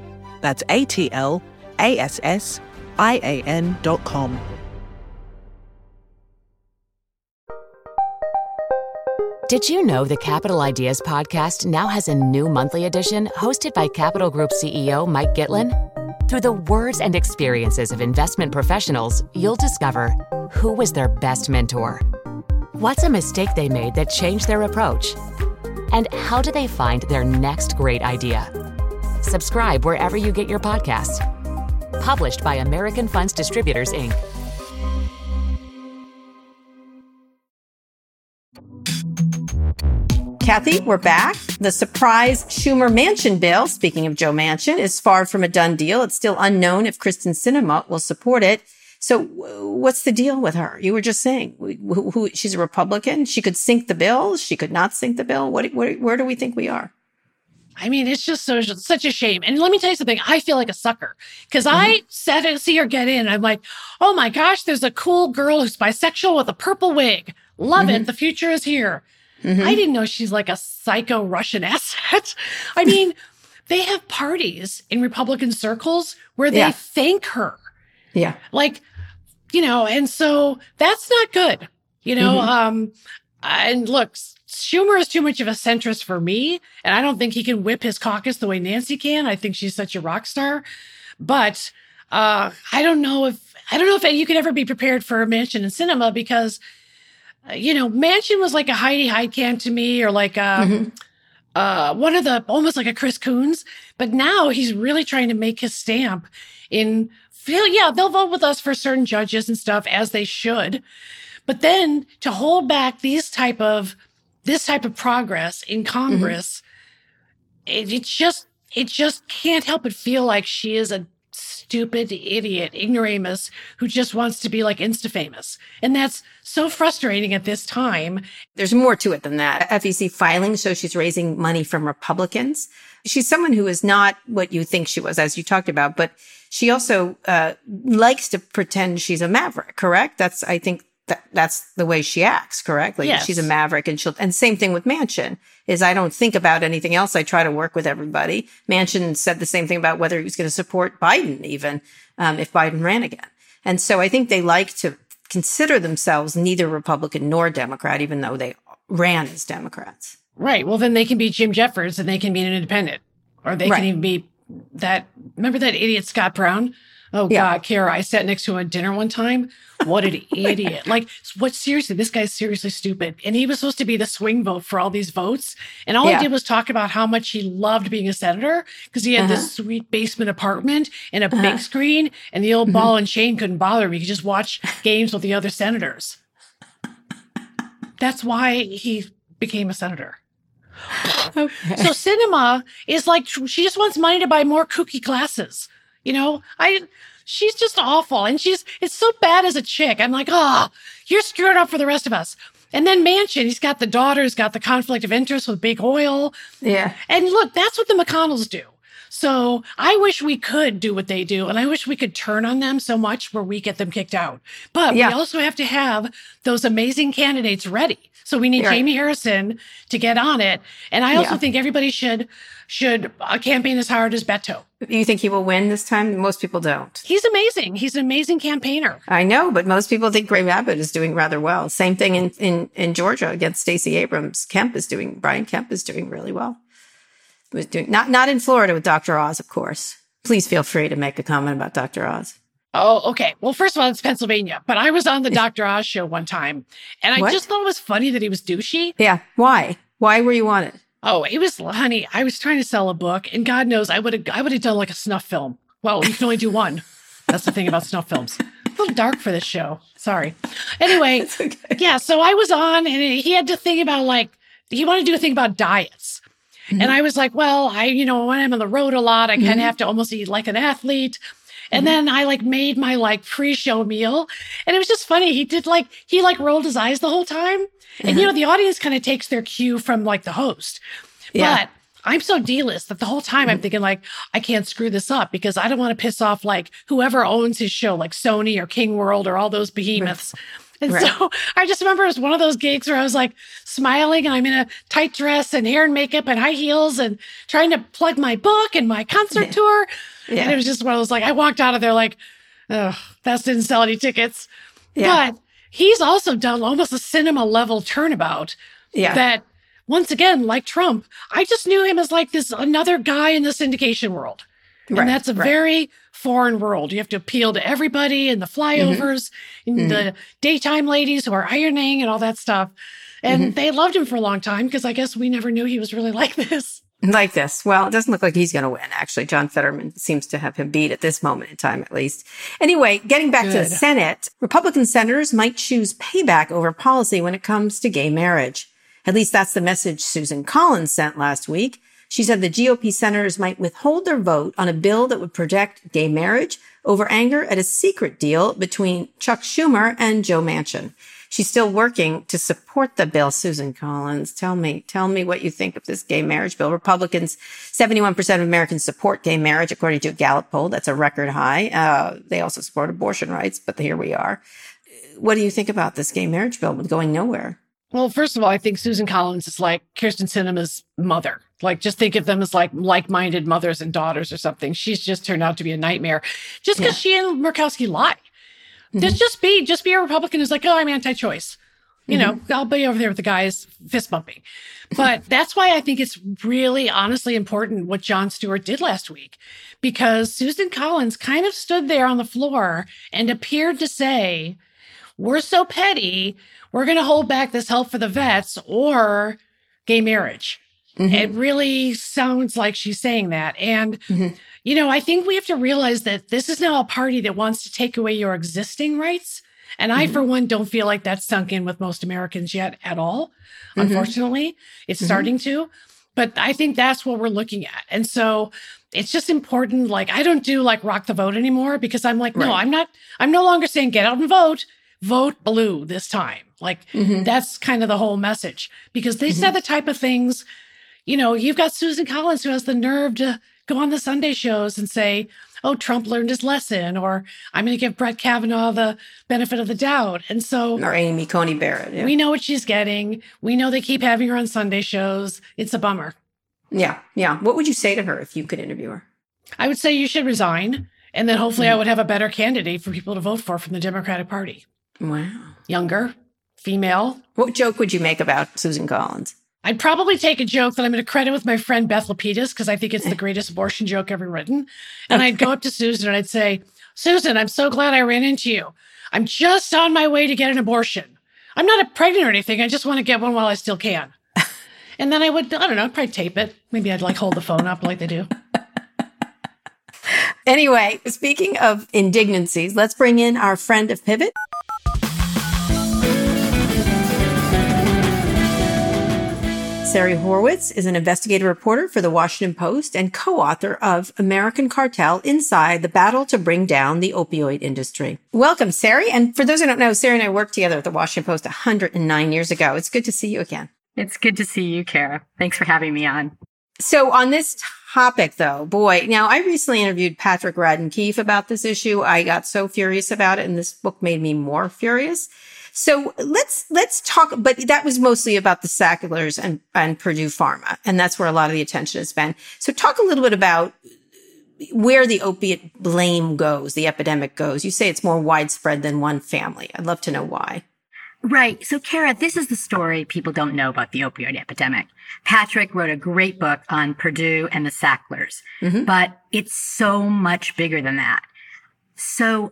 That's A T L A S S I A N dot com. Did you know the Capital Ideas podcast now has a new monthly edition hosted by Capital Group CEO Mike Gitlin? Through the words and experiences of investment professionals, you'll discover who was their best mentor, what's a mistake they made that changed their approach, and how do they find their next great idea. Subscribe wherever you get your podcasts. Published by American Funds Distributors, Inc. Kathy, we're back. The surprise Schumer Manchin bill, speaking of Joe Manchin, is far from a done deal. It's still unknown if Kyrsten Sinema will support it. So what's the deal with her? You were just saying who, who, she's a Republican. She could sink the bill. She could not sink the bill. What, what, where do we think we are? I mean, it's just so such a shame. And let me tell you something. I feel like a sucker because mm-hmm. I said to see her get in. I'm like, oh my gosh, there's a cool girl who's bisexual with a purple wig. Love mm-hmm. it. The future is here. Mm-hmm. I didn't know she's like a psycho Russian asset. I mean, they have parties in Republican circles where they yeah. thank her. Yeah. Like, you know, and so that's not good. You know, mm-hmm. um, and look, Schumer is too much of a centrist for me, and I don't think he can whip his caucus the way Nancy can. I think she's such a rock star, but uh, I don't know if I don't know if you could ever be prepared for a Manchin in Sinema because uh, you know, Manchin was like a Heidi Heitkamp to me, or like a, mm-hmm. uh, one of the almost like a Chris Coons. But now he's really trying to make his stamp in. feel Yeah, they'll vote with us for certain judges and stuff as they should, but then to hold back these type of this type of progress in mm-hmm. Congress, mm-hmm. it, it just it just can't help but feel like she is a stupid idiot, ignoramus who just wants to be like insta famous. And that's so frustrating at this time. There's more to it than that. FEC filing shows she's raising money from Republicans. She's someone who is not what you think she was, as you talked about, but she also uh, likes to pretend she's a maverick, correct? That's, I think, that that's the way she acts, correct? Like yes. she's a maverick and she'll, and same thing with Manchin is I don't think about anything else. I try to work with everybody. Manchin said the same thing about whether he was going to support Biden, even, um, if Biden ran again. And so I think they like to consider themselves neither Republican nor Democrat, even though they ran as Democrats. Right. Well, then they can be Jim Jeffords and they can be an independent or they right. can even be that. Remember that idiot Scott Brown? Oh yeah. God, Kara, I sat next to him at dinner one time. What an idiot. Like, what seriously, this guy's seriously stupid. And he was supposed to be the swing vote for all these votes. And all yeah. he did was talk about how much he loved being a senator because he had uh-huh. this sweet basement apartment and a uh-huh. big screen. And the old mm-hmm. ball and chain couldn't bother him. He could just watch games with the other senators. That's why he became a senator. Okay. So Sinema is like she just wants money to buy more kooky classes. You know, I she's just awful. And she's it's so bad as a chick. I'm like, oh, you're screwing up for the rest of us. And then Manchin, he's got the daughter, he's got the conflict of interest with big oil. Yeah. And look, that's what the McConnells do. So I wish we could do what they do. And I wish we could turn on them so much where we get them kicked out. But yeah. we also have to have those amazing candidates ready. So we need Jamie Harrison to get on it. And I also yeah. think everybody should should uh, campaign as hard as Beto. You think he will win this time? Most people don't. He's amazing. He's an amazing campaigner. I know, but most people think Greg Abbott is doing rather well. Same thing in, in, in Georgia against Stacey Abrams. Kemp is doing, Brian Kemp is doing really well. Was doing, not, not in Florida with Dr. Oz, of course. Please feel free to make a comment about Dr. Oz. Oh, okay. Well, first of all, it's Pennsylvania, but I was on the Dr. Oz show one time and I what? just thought it was funny that he was douchey. Yeah. Why? Why were you on it? Oh, it was honey. I was trying to sell a book, and God knows I would have I would have done like a snuff film. Well, you can only do one. That's the thing about snuff films. A little dark for this show. Sorry. Anyway, okay. yeah. So I was on, and he had to think about like he wanted to do a thing about diets, Mm-hmm. And I was like, well, I, you know, when I'm on the road a lot, I kind of mm-hmm. have to almost eat like an athlete. And mm-hmm. then I like made my like pre-show meal. And it was just funny. He did like, he like rolled his eyes the whole time. And you know, the audience kind of takes their cue from like the host. Yeah. But I'm so D-list that the whole time I'm thinking like, I can't screw this up because I don't want to piss off like whoever owns his show, like Sony or King World or all those behemoths. And right. so I just remember it was one of those gigs where I was like smiling and I'm in a tight dress and hair and makeup and high heels and trying to plug my book and my concert yeah. tour. Yeah. And it was just one of those like, I walked out of there like, oh, that didn't sell any tickets. Yeah. But he's also done almost a Sinema level turnabout. Yeah. That once again, like Trump, I just knew him as like this another guy in the syndication world. And that's a right. very foreign world. You have to appeal to everybody and the mm-hmm. flyovers mm-hmm. and mm-hmm. the daytime ladies who are ironing and all that stuff. And mm-hmm. they loved him for a long time because I guess we never knew he was really like this. Like this. Well, it doesn't look like he's going to win, actually. John Fetterman seems to have him beat at this moment in time, at least. Anyway, getting back Good. to the Senate, Republican senators might choose payback over policy when it comes to gay marriage. At least that's the message Susan Collins sent last week. She said the GOP senators might withhold their vote on a bill that would protect gay marriage over anger at a secret deal between Chuck Schumer and Joe Manchin. She's still working to support the bill. Susan Collins, tell me, tell me what you think of this gay marriage bill. Republicans, 71% of Americans support gay marriage, according to a Gallup poll. That's a record high. Uh, they also support abortion rights, but here we are. What do you think about this gay marriage bill going nowhere? Well, first of all, I think Susan Collins is like Kyrsten Sinema's mother. Like, just think of them as like like-minded mothers and daughters or something. She's just turned out to be a nightmare, just because yeah. she and Murkowski lie. Mm-hmm. Just, just be, just be a Republican who's like, oh, I'm anti-choice. You mm-hmm. know, I'll be over there with the guys fist bumping. But that's why I think it's really, honestly important what Jon Stewart did last week, because Susan Collins kind of stood there on the floor and appeared to say, "We're so petty." we're going to hold back this help for the vets or gay marriage. Mm-hmm. It really sounds like she's saying that. And, mm-hmm. you know, I think we have to realize that this is now a party that wants to take away your existing rights. And I, mm-hmm. for one, don't feel like that's sunk in with most Americans yet at all. Mm-hmm. Unfortunately, it's mm-hmm. starting to. But I think that's what we're looking at. And so it's just important. Like, I don't do like rock the vote anymore because I'm like, right. no, I'm not, I'm no longer saying get out and vote vote blue this time. Like mm-hmm. that's kind of the whole message because they mm-hmm. said the type of things, you know, you've got Susan Collins who has the nerve to go on the Sunday shows and say, oh, Trump learned his lesson, or I'm going to give Brett Kavanaugh the benefit of the doubt. And so, or Amy Coney Barrett. Yeah. We know what she's getting. We know they keep having her on Sunday shows. It's a bummer. Yeah. Yeah. What would you say to her if you could interview her? I would say you should resign. And then hopefully mm-hmm. I would have a better candidate for people to vote for from the Democratic Party. Wow. Younger, female. What joke would you make about Susan Collins? I'd probably take a joke that I'm going to credit with my friend Beth Lapidus because I think it's the greatest abortion joke ever written. And I'd go up to Susan and I'd say, Susan, I'm so glad I ran into you. I'm just on my way to get an abortion. I'm not pregnant or anything. I just want to get one while I still can. And then I would, I don't know, I'd probably tape it. Maybe I'd like hold the phone up like they do. anyway, speaking of indignancies, let's bring in our friend of Pivot. Sari Horwitz is an investigative reporter for the Washington Post and co-author of American Cartel Inside the Battle to Bring Down the Opioid Industry. Welcome, Sari. And for those who don't know, Sari and I worked together at the Washington Post 109 years ago. It's good to see you again. It's good to see you, Kara. Thanks for having me on. So on this topic though, boy, now I recently interviewed Patrick Radden Keefe about this issue. I got so furious about it and this book made me more furious. So let's, let's talk, but that was mostly about the Sacklers and, and Purdue Pharma. And that's where a lot of the attention has been. So talk a little bit about where the opiate blame goes, the epidemic goes. You say it's more widespread than one family. I'd love to know why. Right. So, Kara, this is the story people don't know about the opioid epidemic. Patrick wrote a great book on Purdue and the Sacklers, mm-hmm. but it's so much bigger than that. So,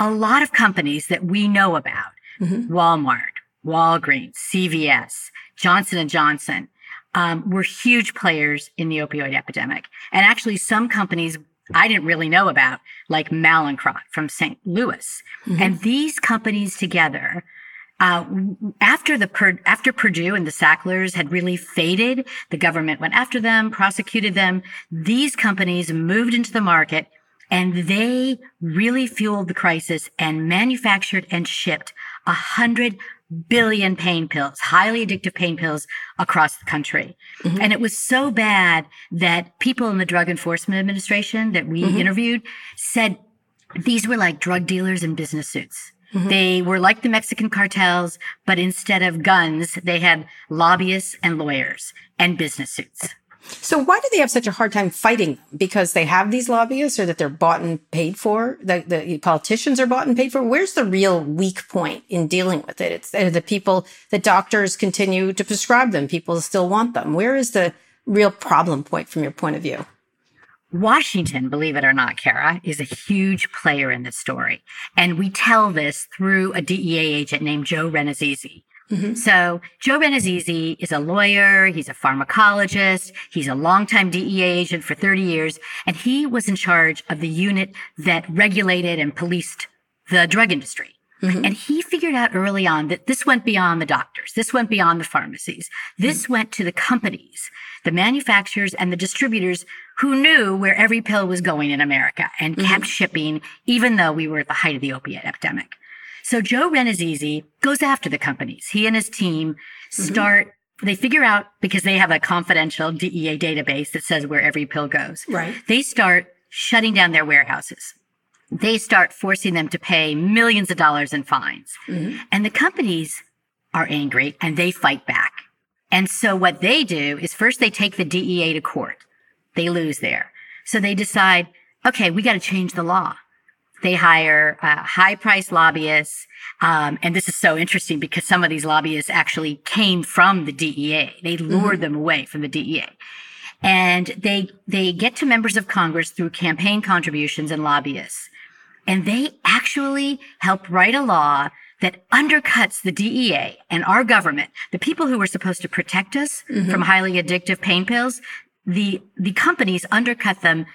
a lot of companies that we know about mm-hmm. Walmart, Walgreens, CVS, Johnson and Johnson, um, were huge players in the opioid epidemic. And actually, some companies I didn't really know about, like Mallinckrodt from St. Louis. Mm-hmm. And these companies together Uh, after the after Purdue and the Sacklers had really faded, the government went after them, prosecuted them. These companies moved into the market and they really fueled the crisis and manufactured and shipped a hundred billion pain pills, highly addictive pain pills across the country. Mm-hmm. And it was so bad that people in the Drug Enforcement Administration that we mm-hmm. interviewed said these were like drug dealers in business suits. Mm-hmm. They were like the Mexican cartels, but instead of guns, they had lobbyists and lawyers and business suits. So why do they have such a hard time fighting? Because they have these lobbyists or that they're bought and paid for? The, the politicians are bought and paid for? Where's the real weak point in dealing with it? It's the people, the doctors continue to prescribe them. People still want them. Where is the real problem point from your point of view? Washington, believe it or not, Kara, is a huge player in this story. And we tell this through a DEA agent named Joe Rannazzisi. Mm-hmm. So Joe Rannazzisi is a lawyer. He's a pharmacologist. He's a longtime DEA agent for 30 years. And he was in charge of the unit that regulated and policed the drug industry. Mm-hmm. And he figured out early on that this went beyond the doctors. This went beyond the pharmacies. This mm-hmm. went to the companies, the manufacturers and the distributors who knew where every pill was going in America and mm-hmm. kept shipping, even though we were at the height of the opiate epidemic. So Joe Rannazzisi goes after the companies. He and his team mm-hmm. start mm-hmm. they figure out because they have a confidential DEA database that says where every pill goes. Right. They start shutting down their warehouses. They start forcing them to pay millions of dollars in fines. Mm-hmm. And the companies are angry and they fight back. And so what they do is first they take the DEA to court. They lose there. So they decide, okay, we got to change the law. They hire uh, high priced lobbyists. Um, and this is so interesting because some of these lobbyists actually came from the DEA. They lured mm-hmm. them away from the DEA. And they, they get to members of Congress through campaign contributions and lobbyists. And they actually help write a law that undercuts the DEA and our government, the people who were supposed to protect us mm-hmm. from highly addictive pain pills. The, the companies undercut them,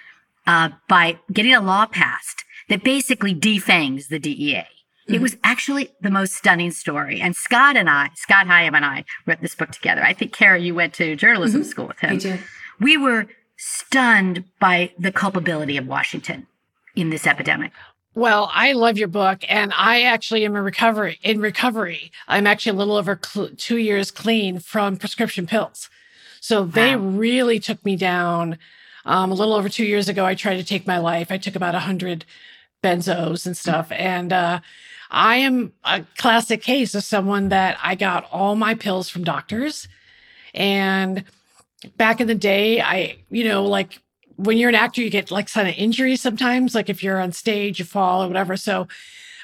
uh, by getting a law passed that basically defangs the DEA. Mm-hmm. It was actually the most stunning story. And Scott and I, Scott Higham and I wrote this book together. I think, Kara, you went to journalism mm-hmm. school with him. I did. We were stunned by the culpability of Washington in this epidemic. Well, I love your book, and I actually am in recovery. In recovery, I'm actually a little over cl- two years clean from prescription pills. So wow. they really took me down. Um, a little over two years ago, I tried to take my life. I took about a hundred benzos and stuff. And uh, I am a classic case of someone that I got all my pills from doctors. And back in the day, I, you know, like when you're an actor, you get like kind of injuries sometimes, like if you're on stage, you fall or whatever. So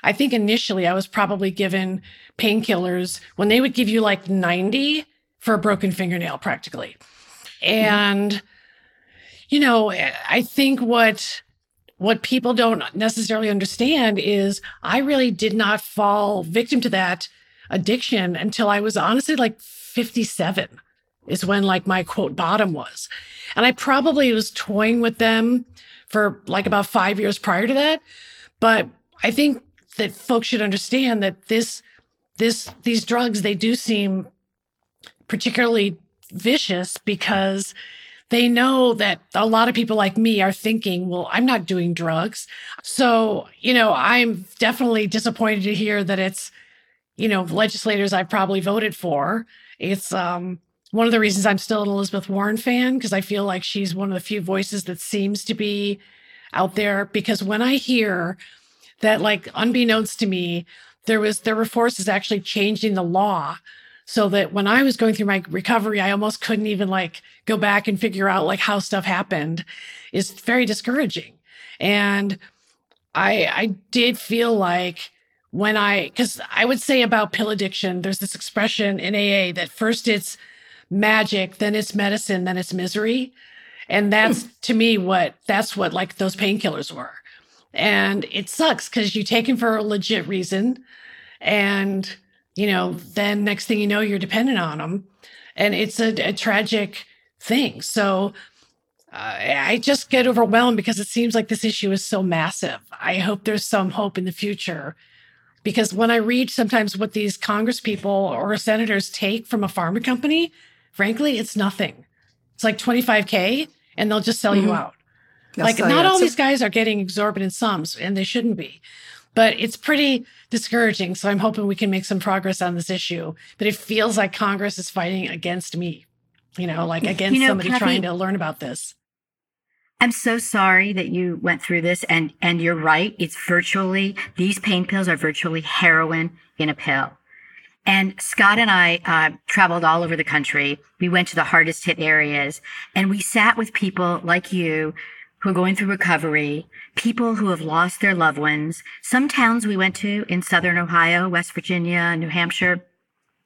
I think initially I was probably given painkillers when they would give you like 90 for a broken fingernail practically. And, you know, eh, I think what what people don't necessarily understand is I really did not fall victim to that addiction until I was honestly like 57 is when like my quote bottom was. And I probably was toying with them for like about five years prior to that. But I think that folks should understand that this, this, these drugs, they do seem particularly vicious because they know that a lot of people like me are thinking, well, I'm not doing drugs. So, you know, I'm definitely disappointed to hear that it's, you know, legislators I've probably voted for. It's um, one of the reasons I'm still an Elizabeth Warren fan because I feel like she's one of the few voices that seems to be out there. Because when I hear that, like, unbeknownst to me, there was there were forces actually changing the law so that when I was going through my recovery, I almost couldn't even like go back and figure out like how stuff happened is very discouraging. And I, I did feel like when I, cause I would say about pill addiction, there's this expression in AA that first it's magic, then it's medicine, then it's misery. And that's hmm. to me what, that's what like those painkillers were. And it sucks because you take them for a legit reason. And you know, then next thing you know, you're dependent on them. And it's a, a tragic thing. So uh, I just get overwhelmed because it seems like this issue is so massive. I hope there's some hope in the future Because when I read sometimes what these Congress people or senators take from a pharma company, frankly, it's nothing. It's like 25K and they'll just sell mm-hmm. you out. Like not all these guys are getting exorbitant sums and they shouldn't be. But it's pretty discouraging. So I'm hoping we can make some progress on this issue. But it feels like Congress is fighting against me, you know, like against you know, somebody Kathy, trying to learn about this. I'm so sorry that you went through this and, and you're right. It's virtually, these pain pills are virtually heroin in a pill. And Scott and I uh, traveled all over the country. We went to the hardest hit areas and we sat with people like you who are going through recovery, people who have lost their loved ones. Some towns we went to in Southern Ohio, West Virginia, New Hampshire,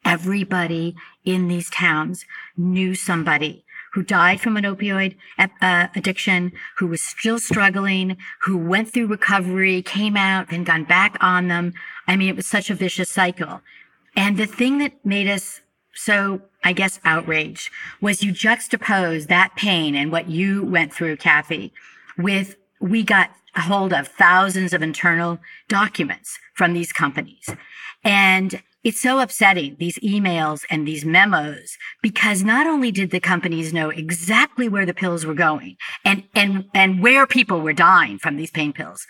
everybody in these towns knew somebody who died from an opioid uh, addiction, who was still struggling, who went through recovery, came out, then gone back on them. I mean, it was such a vicious cycle. And the thing that made us so, I guess, outrage was you juxtapose that pain and what you went through, Kathy, with we got a hold of thousands of internal documents from these companies. And it's so upsetting, these emails and these memos, because not only did the companies know exactly where the pills were going and, and, and where people were dying from these pain pills,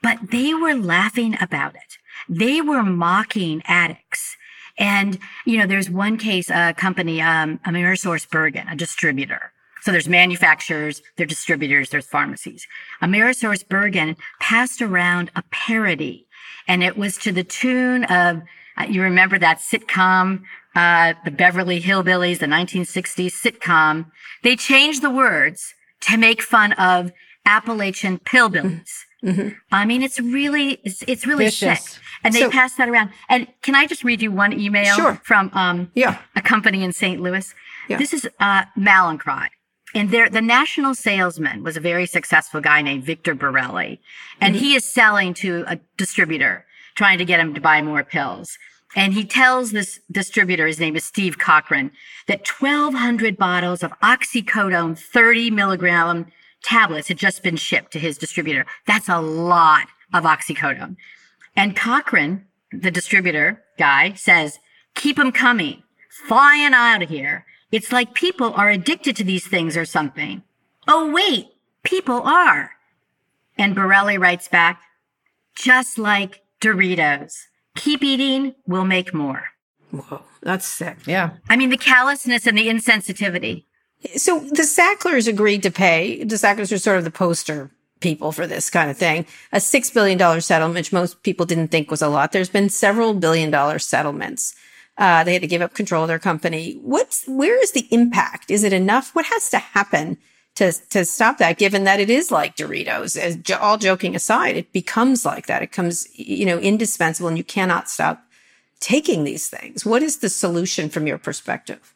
but they were laughing about it. They were mocking addicts. And, you know, there's one case, a company, um, AmerisourceBergen, a distributor. So there's manufacturers, there's distributors, there's pharmacies. Amerisource Bergen passed around a parody and it was to the tune of uh, you remember that sitcom, uh, the Beverly Hillbillies, the 1960s sitcom. They changed the words to make fun of Appalachian pillbillies. Mm-hmm. I mean, it's really, it's, it's really Vicious. sick. And they so, passed that around. And can I just read you one email sure. from um, yeah. a company in St. Louis? Yeah. This is uh, Mallinckrodt. And there, the national salesman was a very successful guy named Victor Borelli. And mm-hmm. he is selling to a distributor trying to get him to buy more pills. And he tells this distributor, his name is Steve Cochran, that 1,200 bottles of oxycodone 30 milligram tablets had just been shipped to his distributor. That's a lot of oxycodone. And Cochran, the distributor guy, says, keep them coming, flying out of here. It's like people are addicted to these things or something. Oh, wait, people are. And Borelli writes back, just like Doritos. Keep eating, we'll make more. Whoa, that's sick. Yeah. I mean, the callousness and the insensitivity. So the Sacklers agreed to pay. The Sacklers are sort of the poster people for this kind of thing. A $6 billion settlement, which most people didn't think was a lot. There's been several billion dollar settlements. Uh, they had to give up control of their company. What's, where is the impact? Is it enough? What has to happen to to stop that given that it is like Doritos as all joking aside it becomes like that it comes you know indispensable and you cannot stop taking these things what is the solution from your perspective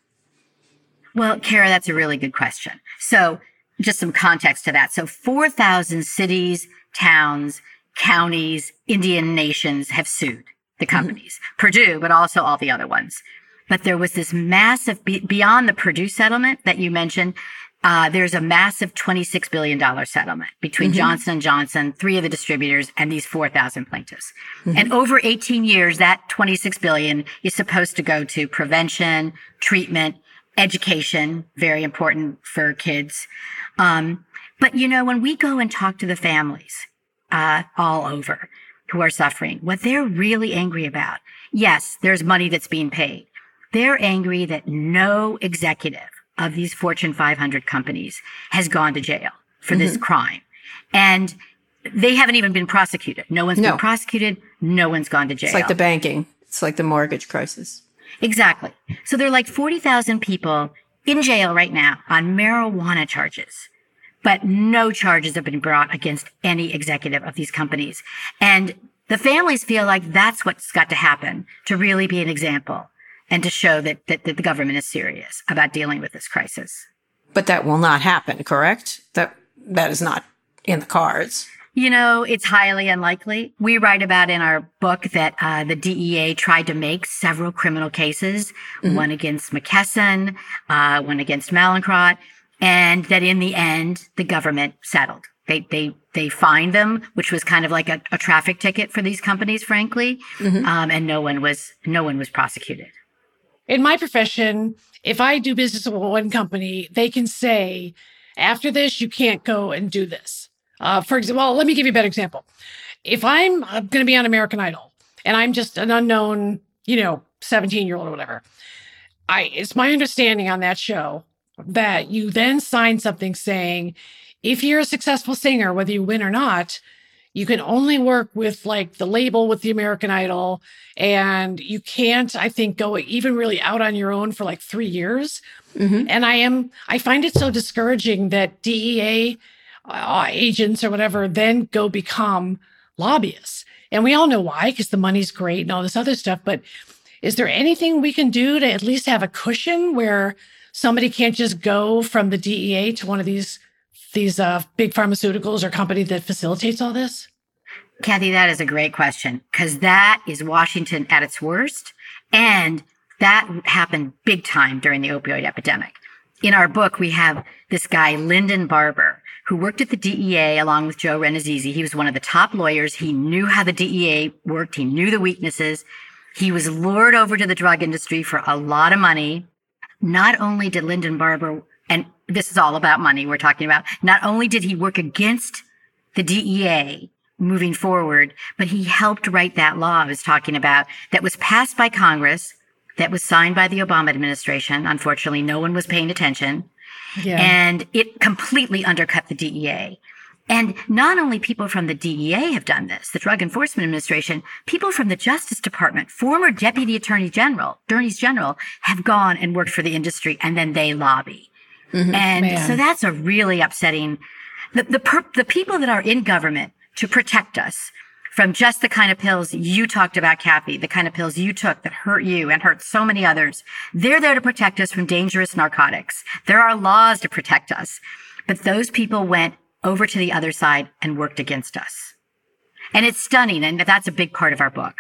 well Kara that's a really good question so just some context to that so 4000 cities towns counties Indian nations have sued the mm-hmm. companies mm-hmm. Purdue but also all the other ones but there was this massive beyond the Purdue settlement that you mentioned uh, there's a massive $26 billion settlement between mm-hmm. Johnson & Johnson, three of the distributors, and these 4,000 plaintiffs. Mm-hmm. And over 18 years, that 26 billion is supposed to go to prevention, treatment, education, very important for kids. Um, but you know, when we go and talk to the families, uh, all over who are suffering, what they're really angry about, yes, there's money that's being paid. They're angry that no executive of these Fortune 500 companies has gone to jail for mm-hmm. this crime. And they haven't even been prosecuted. No one's no. been prosecuted. No one's gone to jail. It's like the banking. It's like the mortgage crisis. Exactly. So there are like 40,000 people in jail right now on marijuana charges, but no charges have been brought against any executive of these companies. And the families feel like that's what's got to happen to really be an example and to show that, that, that the government is serious about dealing with this crisis. But that will not happen, correct? That that is not in the cards. You know, it's highly unlikely. We write about in our book that uh, the DEA tried to make several criminal cases, mm-hmm. one against McKesson, uh, one against Mallinckrodt, and that in the end, the government settled. They they they fined them, which was kind of like a, a traffic ticket for these companies, frankly. Mm-hmm. Um, and no one was no one was prosecuted. In my profession, if I do business with one company, they can say, after this, you can't go and do this. Uh, for example, well, let me give you a better example. If I'm uh, going to be on American Idol and I'm just an unknown, you know, 17 year old or whatever, I it's my understanding on that show that you then sign something saying if you're a successful singer, whether you win or not, you can only work with like the label with the American Idol, and you can't, I think, go even really out on your own for like three years. Mm-hmm. And I am, I find it so discouraging that DEA uh, agents or whatever then go become lobbyists. And we all know why, because the money's great and all this other stuff. But is there anything we can do to at least have a cushion where somebody can't just go from the DEA to one of these these uh, big pharmaceuticals or company that facilitates all this? Kathy, that is a great question because that is Washington at its worst. And that happened big time during the opioid epidemic. In our book, we have this guy, Lyndon Barber, who worked at the DEA along with Joe Rannazzisi. He was one of the top lawyers. He knew how the DEA worked. He knew the weaknesses. He was lured over to the drug industry for a lot of money. Not only did Lyndon Barber, and this is all about money we're talking about, not only did he work against the DEA moving forward, but he helped write that law I was talking about that was passed by Congress, that was signed by the Obama administration. Unfortunately, no one was paying attention. Yeah. And it completely undercut the DEA. And not only people from the DEA have done this, the Drug Enforcement Administration, people from the Justice Department, former Deputy Attorney General, Attorneys General have gone and worked for the industry and then they lobby. Mm-hmm, and man. so that's a really upsetting, the, the, per, the people that are in government to protect us from just the kind of pills you talked about, Kathy, the kind of pills you took that hurt you and hurt so many others. They're there to protect us from dangerous narcotics. There are laws to protect us. But those people went over to the other side and worked against us. And it's stunning. And that's a big part of our book.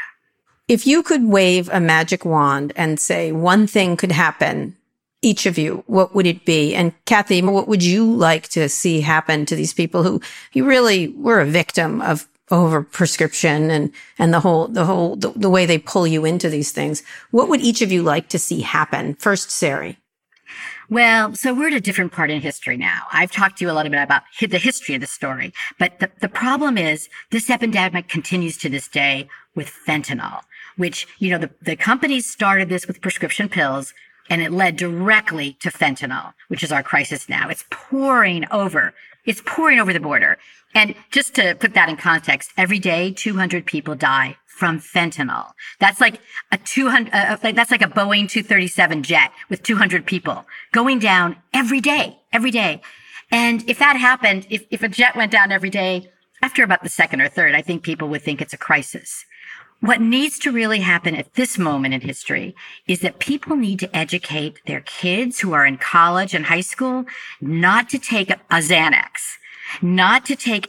If you could wave a magic wand and say one thing could happen, each of you, what would it be? And Kathy, what would you like to see happen to these people who you really were a victim of over prescription and, and the whole, the whole, the, the way they pull you into these things? What would each of you like to see happen? First, Sari. Well, so we're at a different part in history now. I've talked to you a little bit about the history of the story, but the, the problem is this epidemic continues to this day with fentanyl, which, you know, the, the companies started this with prescription pills and it led directly to fentanyl, which is our crisis now. It's pouring over. It's pouring over the border. And just to put that in context, every day 200 people die from fentanyl. That's like a 200, uh, uh, that's like a Boeing 237 jet with 200 people going down every day, every day. And if that happened, if, if a jet went down every day, after about the second or third, I think people would think it's a crisis. What needs to really happen at this moment in history is that people need to educate their kids who are in college and high school not to take a Xanax, not to take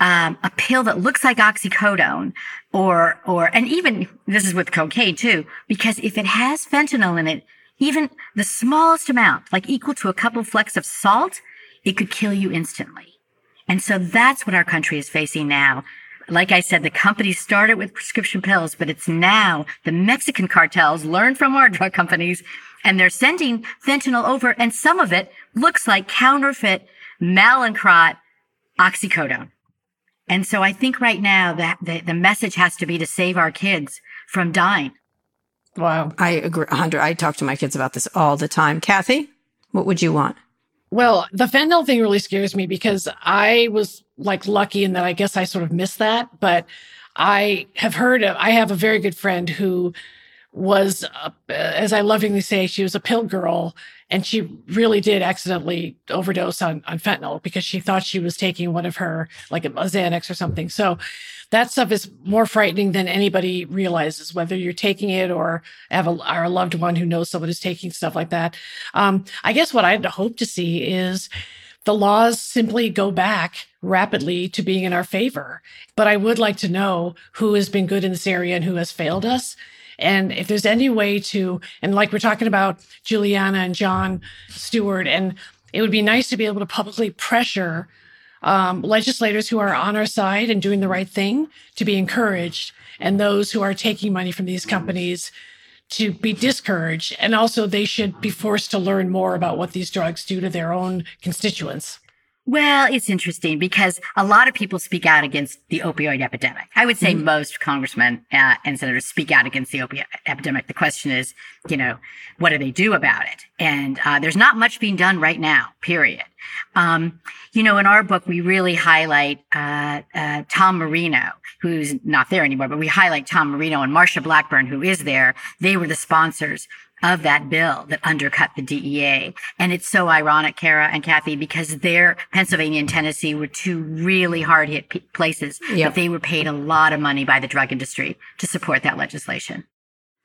um, a pill that looks like oxycodone or, or, and even this is with cocaine too, because if it has fentanyl in it, even the smallest amount, like equal to a couple flecks of salt, it could kill you instantly. And so that's what our country is facing now. Like I said, the company started with prescription pills, but it's now the Mexican cartels learn from our drug companies and they're sending fentanyl over and some of it looks like counterfeit Mallinckrodt oxycodone. And so I think right now that the, the message has to be to save our kids from dying. Wow. I agree. 100. I talk to my kids about this all the time. Kathy, what would you want? Well, the fentanyl thing really scares me because I was like lucky in that I guess I sort of missed that. But I have heard, of, I have a very good friend who was, uh, as I lovingly say, she was a pill girl and she really did accidentally overdose on, on fentanyl because she thought she was taking one of her, like a Xanax or something. So that stuff is more frightening than anybody realizes, whether you're taking it or have a, a loved one who knows someone who's taking stuff like that. Um, I guess what I'd hope to see is the laws simply go back rapidly to being in our favor. But I would like to know who has been good in this area and who has failed us and if there's any way to, and like we're talking about Julianna and Jon Stewart, and it would be nice to be able to publicly pressure um, legislators who are on our side and doing the right thing to be encouraged, and those who are taking money from these companies to be discouraged. And also, they should be forced to learn more about what these drugs do to their own constituents. Well, it's interesting because a lot of people speak out against the opioid epidemic. I would say mm-hmm. most congressmen uh, and senators speak out against the opioid epidemic. The question is, you know, what do they do about it? And uh, there's not much being done right now, period. Um, you know, in our book, we really highlight uh, uh Tom Marino, who's not there anymore, but we highlight Tom Marino and Marsha Blackburn, who is there. They were the sponsors of that bill that undercut the DEA. And it's so ironic, Kara and Kathy, because their Pennsylvania and Tennessee were two really hard hit p- places yep. that they were paid a lot of money by the drug industry to support that legislation.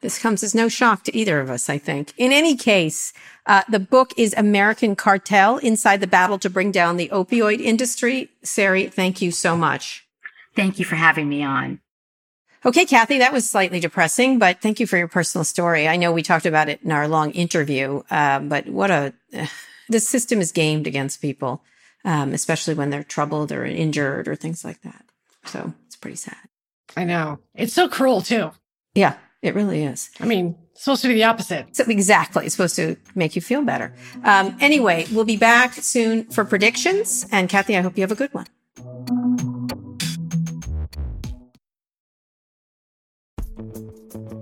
This comes as no shock to either of us, I think. In any case, uh, the book is American Cartel Inside the Battle to Bring Down the Opioid Industry. Sari, thank you so much. Thank you for having me on. Okay, Kathy, that was slightly depressing, but thank you for your personal story. I know we talked about it in our long interview, uh, but what a, uh, the system is gamed against people, um, especially when they're troubled or injured or things like that. So it's pretty sad. I know. It's so cruel too. Yeah, it really is. I mean, it's supposed to be the opposite. So exactly. It's supposed to make you feel better. Um, anyway, we'll be back soon for predictions. And Kathy, I hope you have a good one.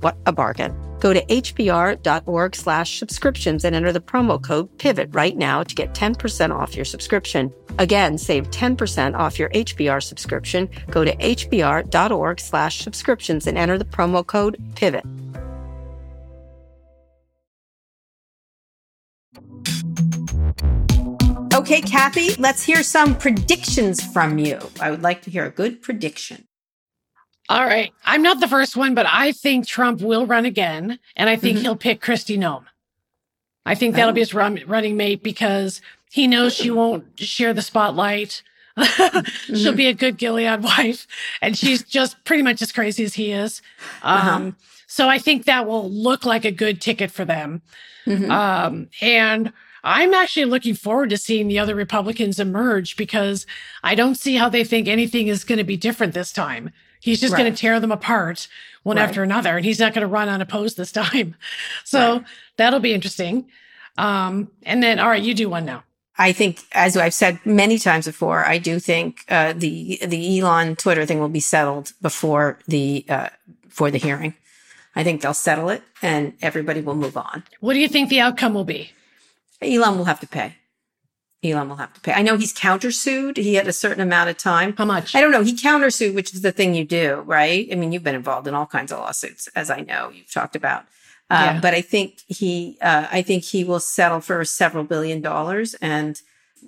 What a bargain. Go to hbr.org slash subscriptions and enter the promo code PIVOT right now to get 10% off your subscription. Again, save 10% off your HBR subscription. Go to hbr.org slash subscriptions and enter the promo code PIVOT. Okay, Kathy, let's hear some predictions from you. I would like to hear a good prediction. All right. I'm not the first one, but I think Trump will run again. And I think mm-hmm. he'll pick Kristi Noem. I think that'll oh. be his run, running mate because he knows she won't share the spotlight. mm-hmm. She'll be a good Gilead wife. And she's just pretty much as crazy as he is. Uh-huh. Um, uh-huh. So I think that will look like a good ticket for them. Mm-hmm. Um, and I'm actually looking forward to seeing the other Republicans emerge because I don't see how they think anything is going to be different this time. He's just right. going to tear them apart one right. after another, and he's not going to run unopposed this time. So right. that'll be interesting. Um, and then, all right, you do one now. I think, as I've said many times before, I do think uh, the the Elon Twitter thing will be settled before the uh, for the hearing. I think they'll settle it, and everybody will move on. What do you think the outcome will be? Elon will have to pay. Elon will have to pay. I know he's countersued. He had a certain amount of time. How much? I don't know. He countersued, which is the thing you do, right? I mean, you've been involved in all kinds of lawsuits, as I know you've talked about. Uh, Yeah. But I think he, uh, I think he will settle for several billion dollars and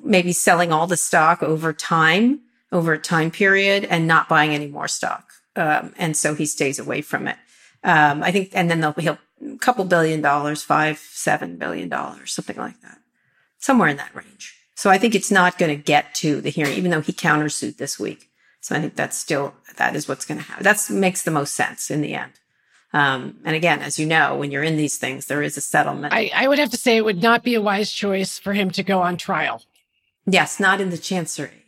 maybe selling all the stock over time, over a time period, and not buying any more stock. Um, and so he stays away from it. Um, I think, and then they'll he'll a couple billion dollars, five, seven billion dollars, something like that, somewhere in that range. So I think it's not going to get to the hearing, even though he countersued this week. So I think that's still that is what's going to happen. That makes the most sense in the end. Um, and again, as you know, when you're in these things, there is a settlement. I, I would have to say it would not be a wise choice for him to go on trial. yes, not in the chancery.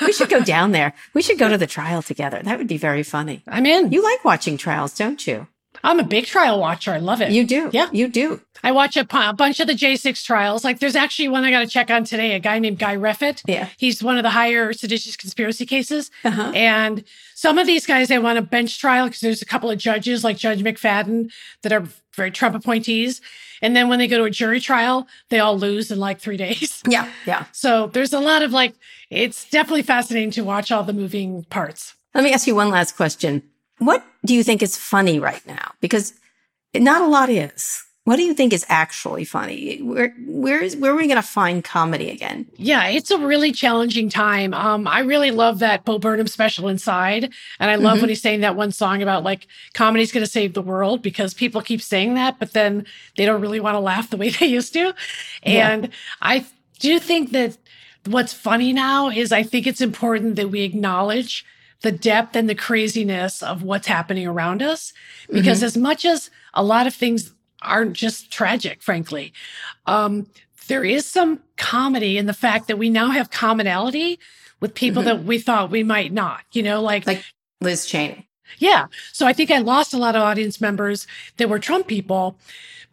we should go down there. We should go to the trial together. That would be very funny. I'm in. You like watching trials, don't you? I'm a big trial watcher. I love it. You do. Yeah. You do. I watch a, a bunch of the J6 trials. Like there's actually one I got to check on today, a guy named Guy Reffitt. Yeah. He's one of the higher seditious conspiracy cases. Uh-huh. And some of these guys, they want a bench trial because there's a couple of judges like Judge McFadden that are very Trump appointees. And then when they go to a jury trial, they all lose in like three days. Yeah. Yeah. So there's a lot of like, it's definitely fascinating to watch all the moving parts. Let me ask you one last question. What do you think is funny right now? Because not a lot is. What do you think is actually funny? Where where is where are we going to find comedy again? Yeah, it's a really challenging time. Um, I really love that Bo Burnham special inside. And I love when he's saying that one song about like comedy's gonna save the world because people keep saying that, but then they don't really want to laugh the way they used to. Yeah. And I do think that what's funny now is I think it's important that we acknowledge the depth and the craziness of what's happening around us. Because as much as a lot of things aren't just tragic, frankly, um, there is some comedy in the fact that we now have commonality with people that we thought we might not, you know, like, Like Liz Cheney. yeah. So I think I lost a lot of audience members that were Trump people,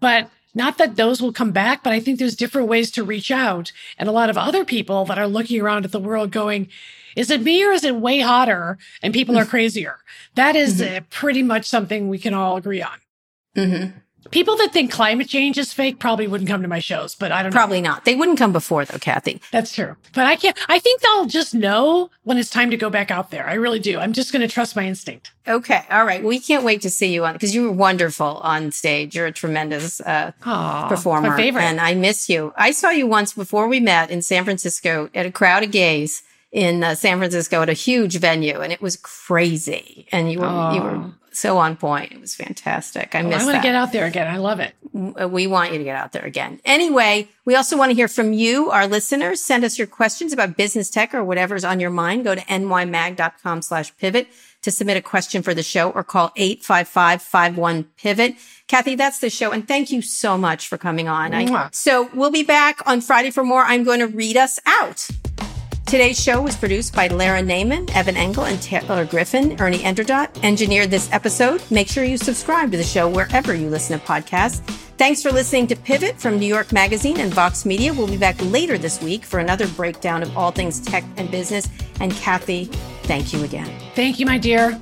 but not that those will come back, but I think there's different ways to reach out. And a lot of other people that are looking around at the world going, is it me or is it way hotter and people are crazier? That is, uh, pretty much something we can all agree on. Mm-hmm. People that think climate change is fake probably wouldn't come to my shows, but I don't know. Probably not. They wouldn't come before though, Kathy. That's true. But I can't, I think they'll just know when it's time to go back out there. I really do. I'm just going to trust my instinct. Okay. All right. We can't wait to see you on because you were wonderful on stage. You're a tremendous uh, Aw, performer. My favorite. And I miss you. I saw you once before we met in San Francisco at a crowd of gays in uh, San Francisco at a huge venue, and it was crazy. And you were you were so on point. It was fantastic. I Well, miss I want to get out there again. I love it. Uh, we want you to get out there again. Anyway, we also want to hear from you, our listeners. Send us your questions about business tech or whatever's on your mind. Go to nymag.com slash pivot to submit a question for the show or call 855-51-PIVOT. Kathy, that's the show. And thank you so much for coming on. I, so we'll be back on Friday for more. I'm going to read us out. Today's show was produced by Lara Naaman, Evan Engel, and Taylor Griffin. Ernie Indradat engineered this episode. Make sure you subscribe to the show wherever you listen to podcasts. Thanks for listening to Pivot from New York Magazine and Vox Media. We'll be back later this week for another breakdown of all things tech and business. And Kathy, thank you again. Thank you, my dear.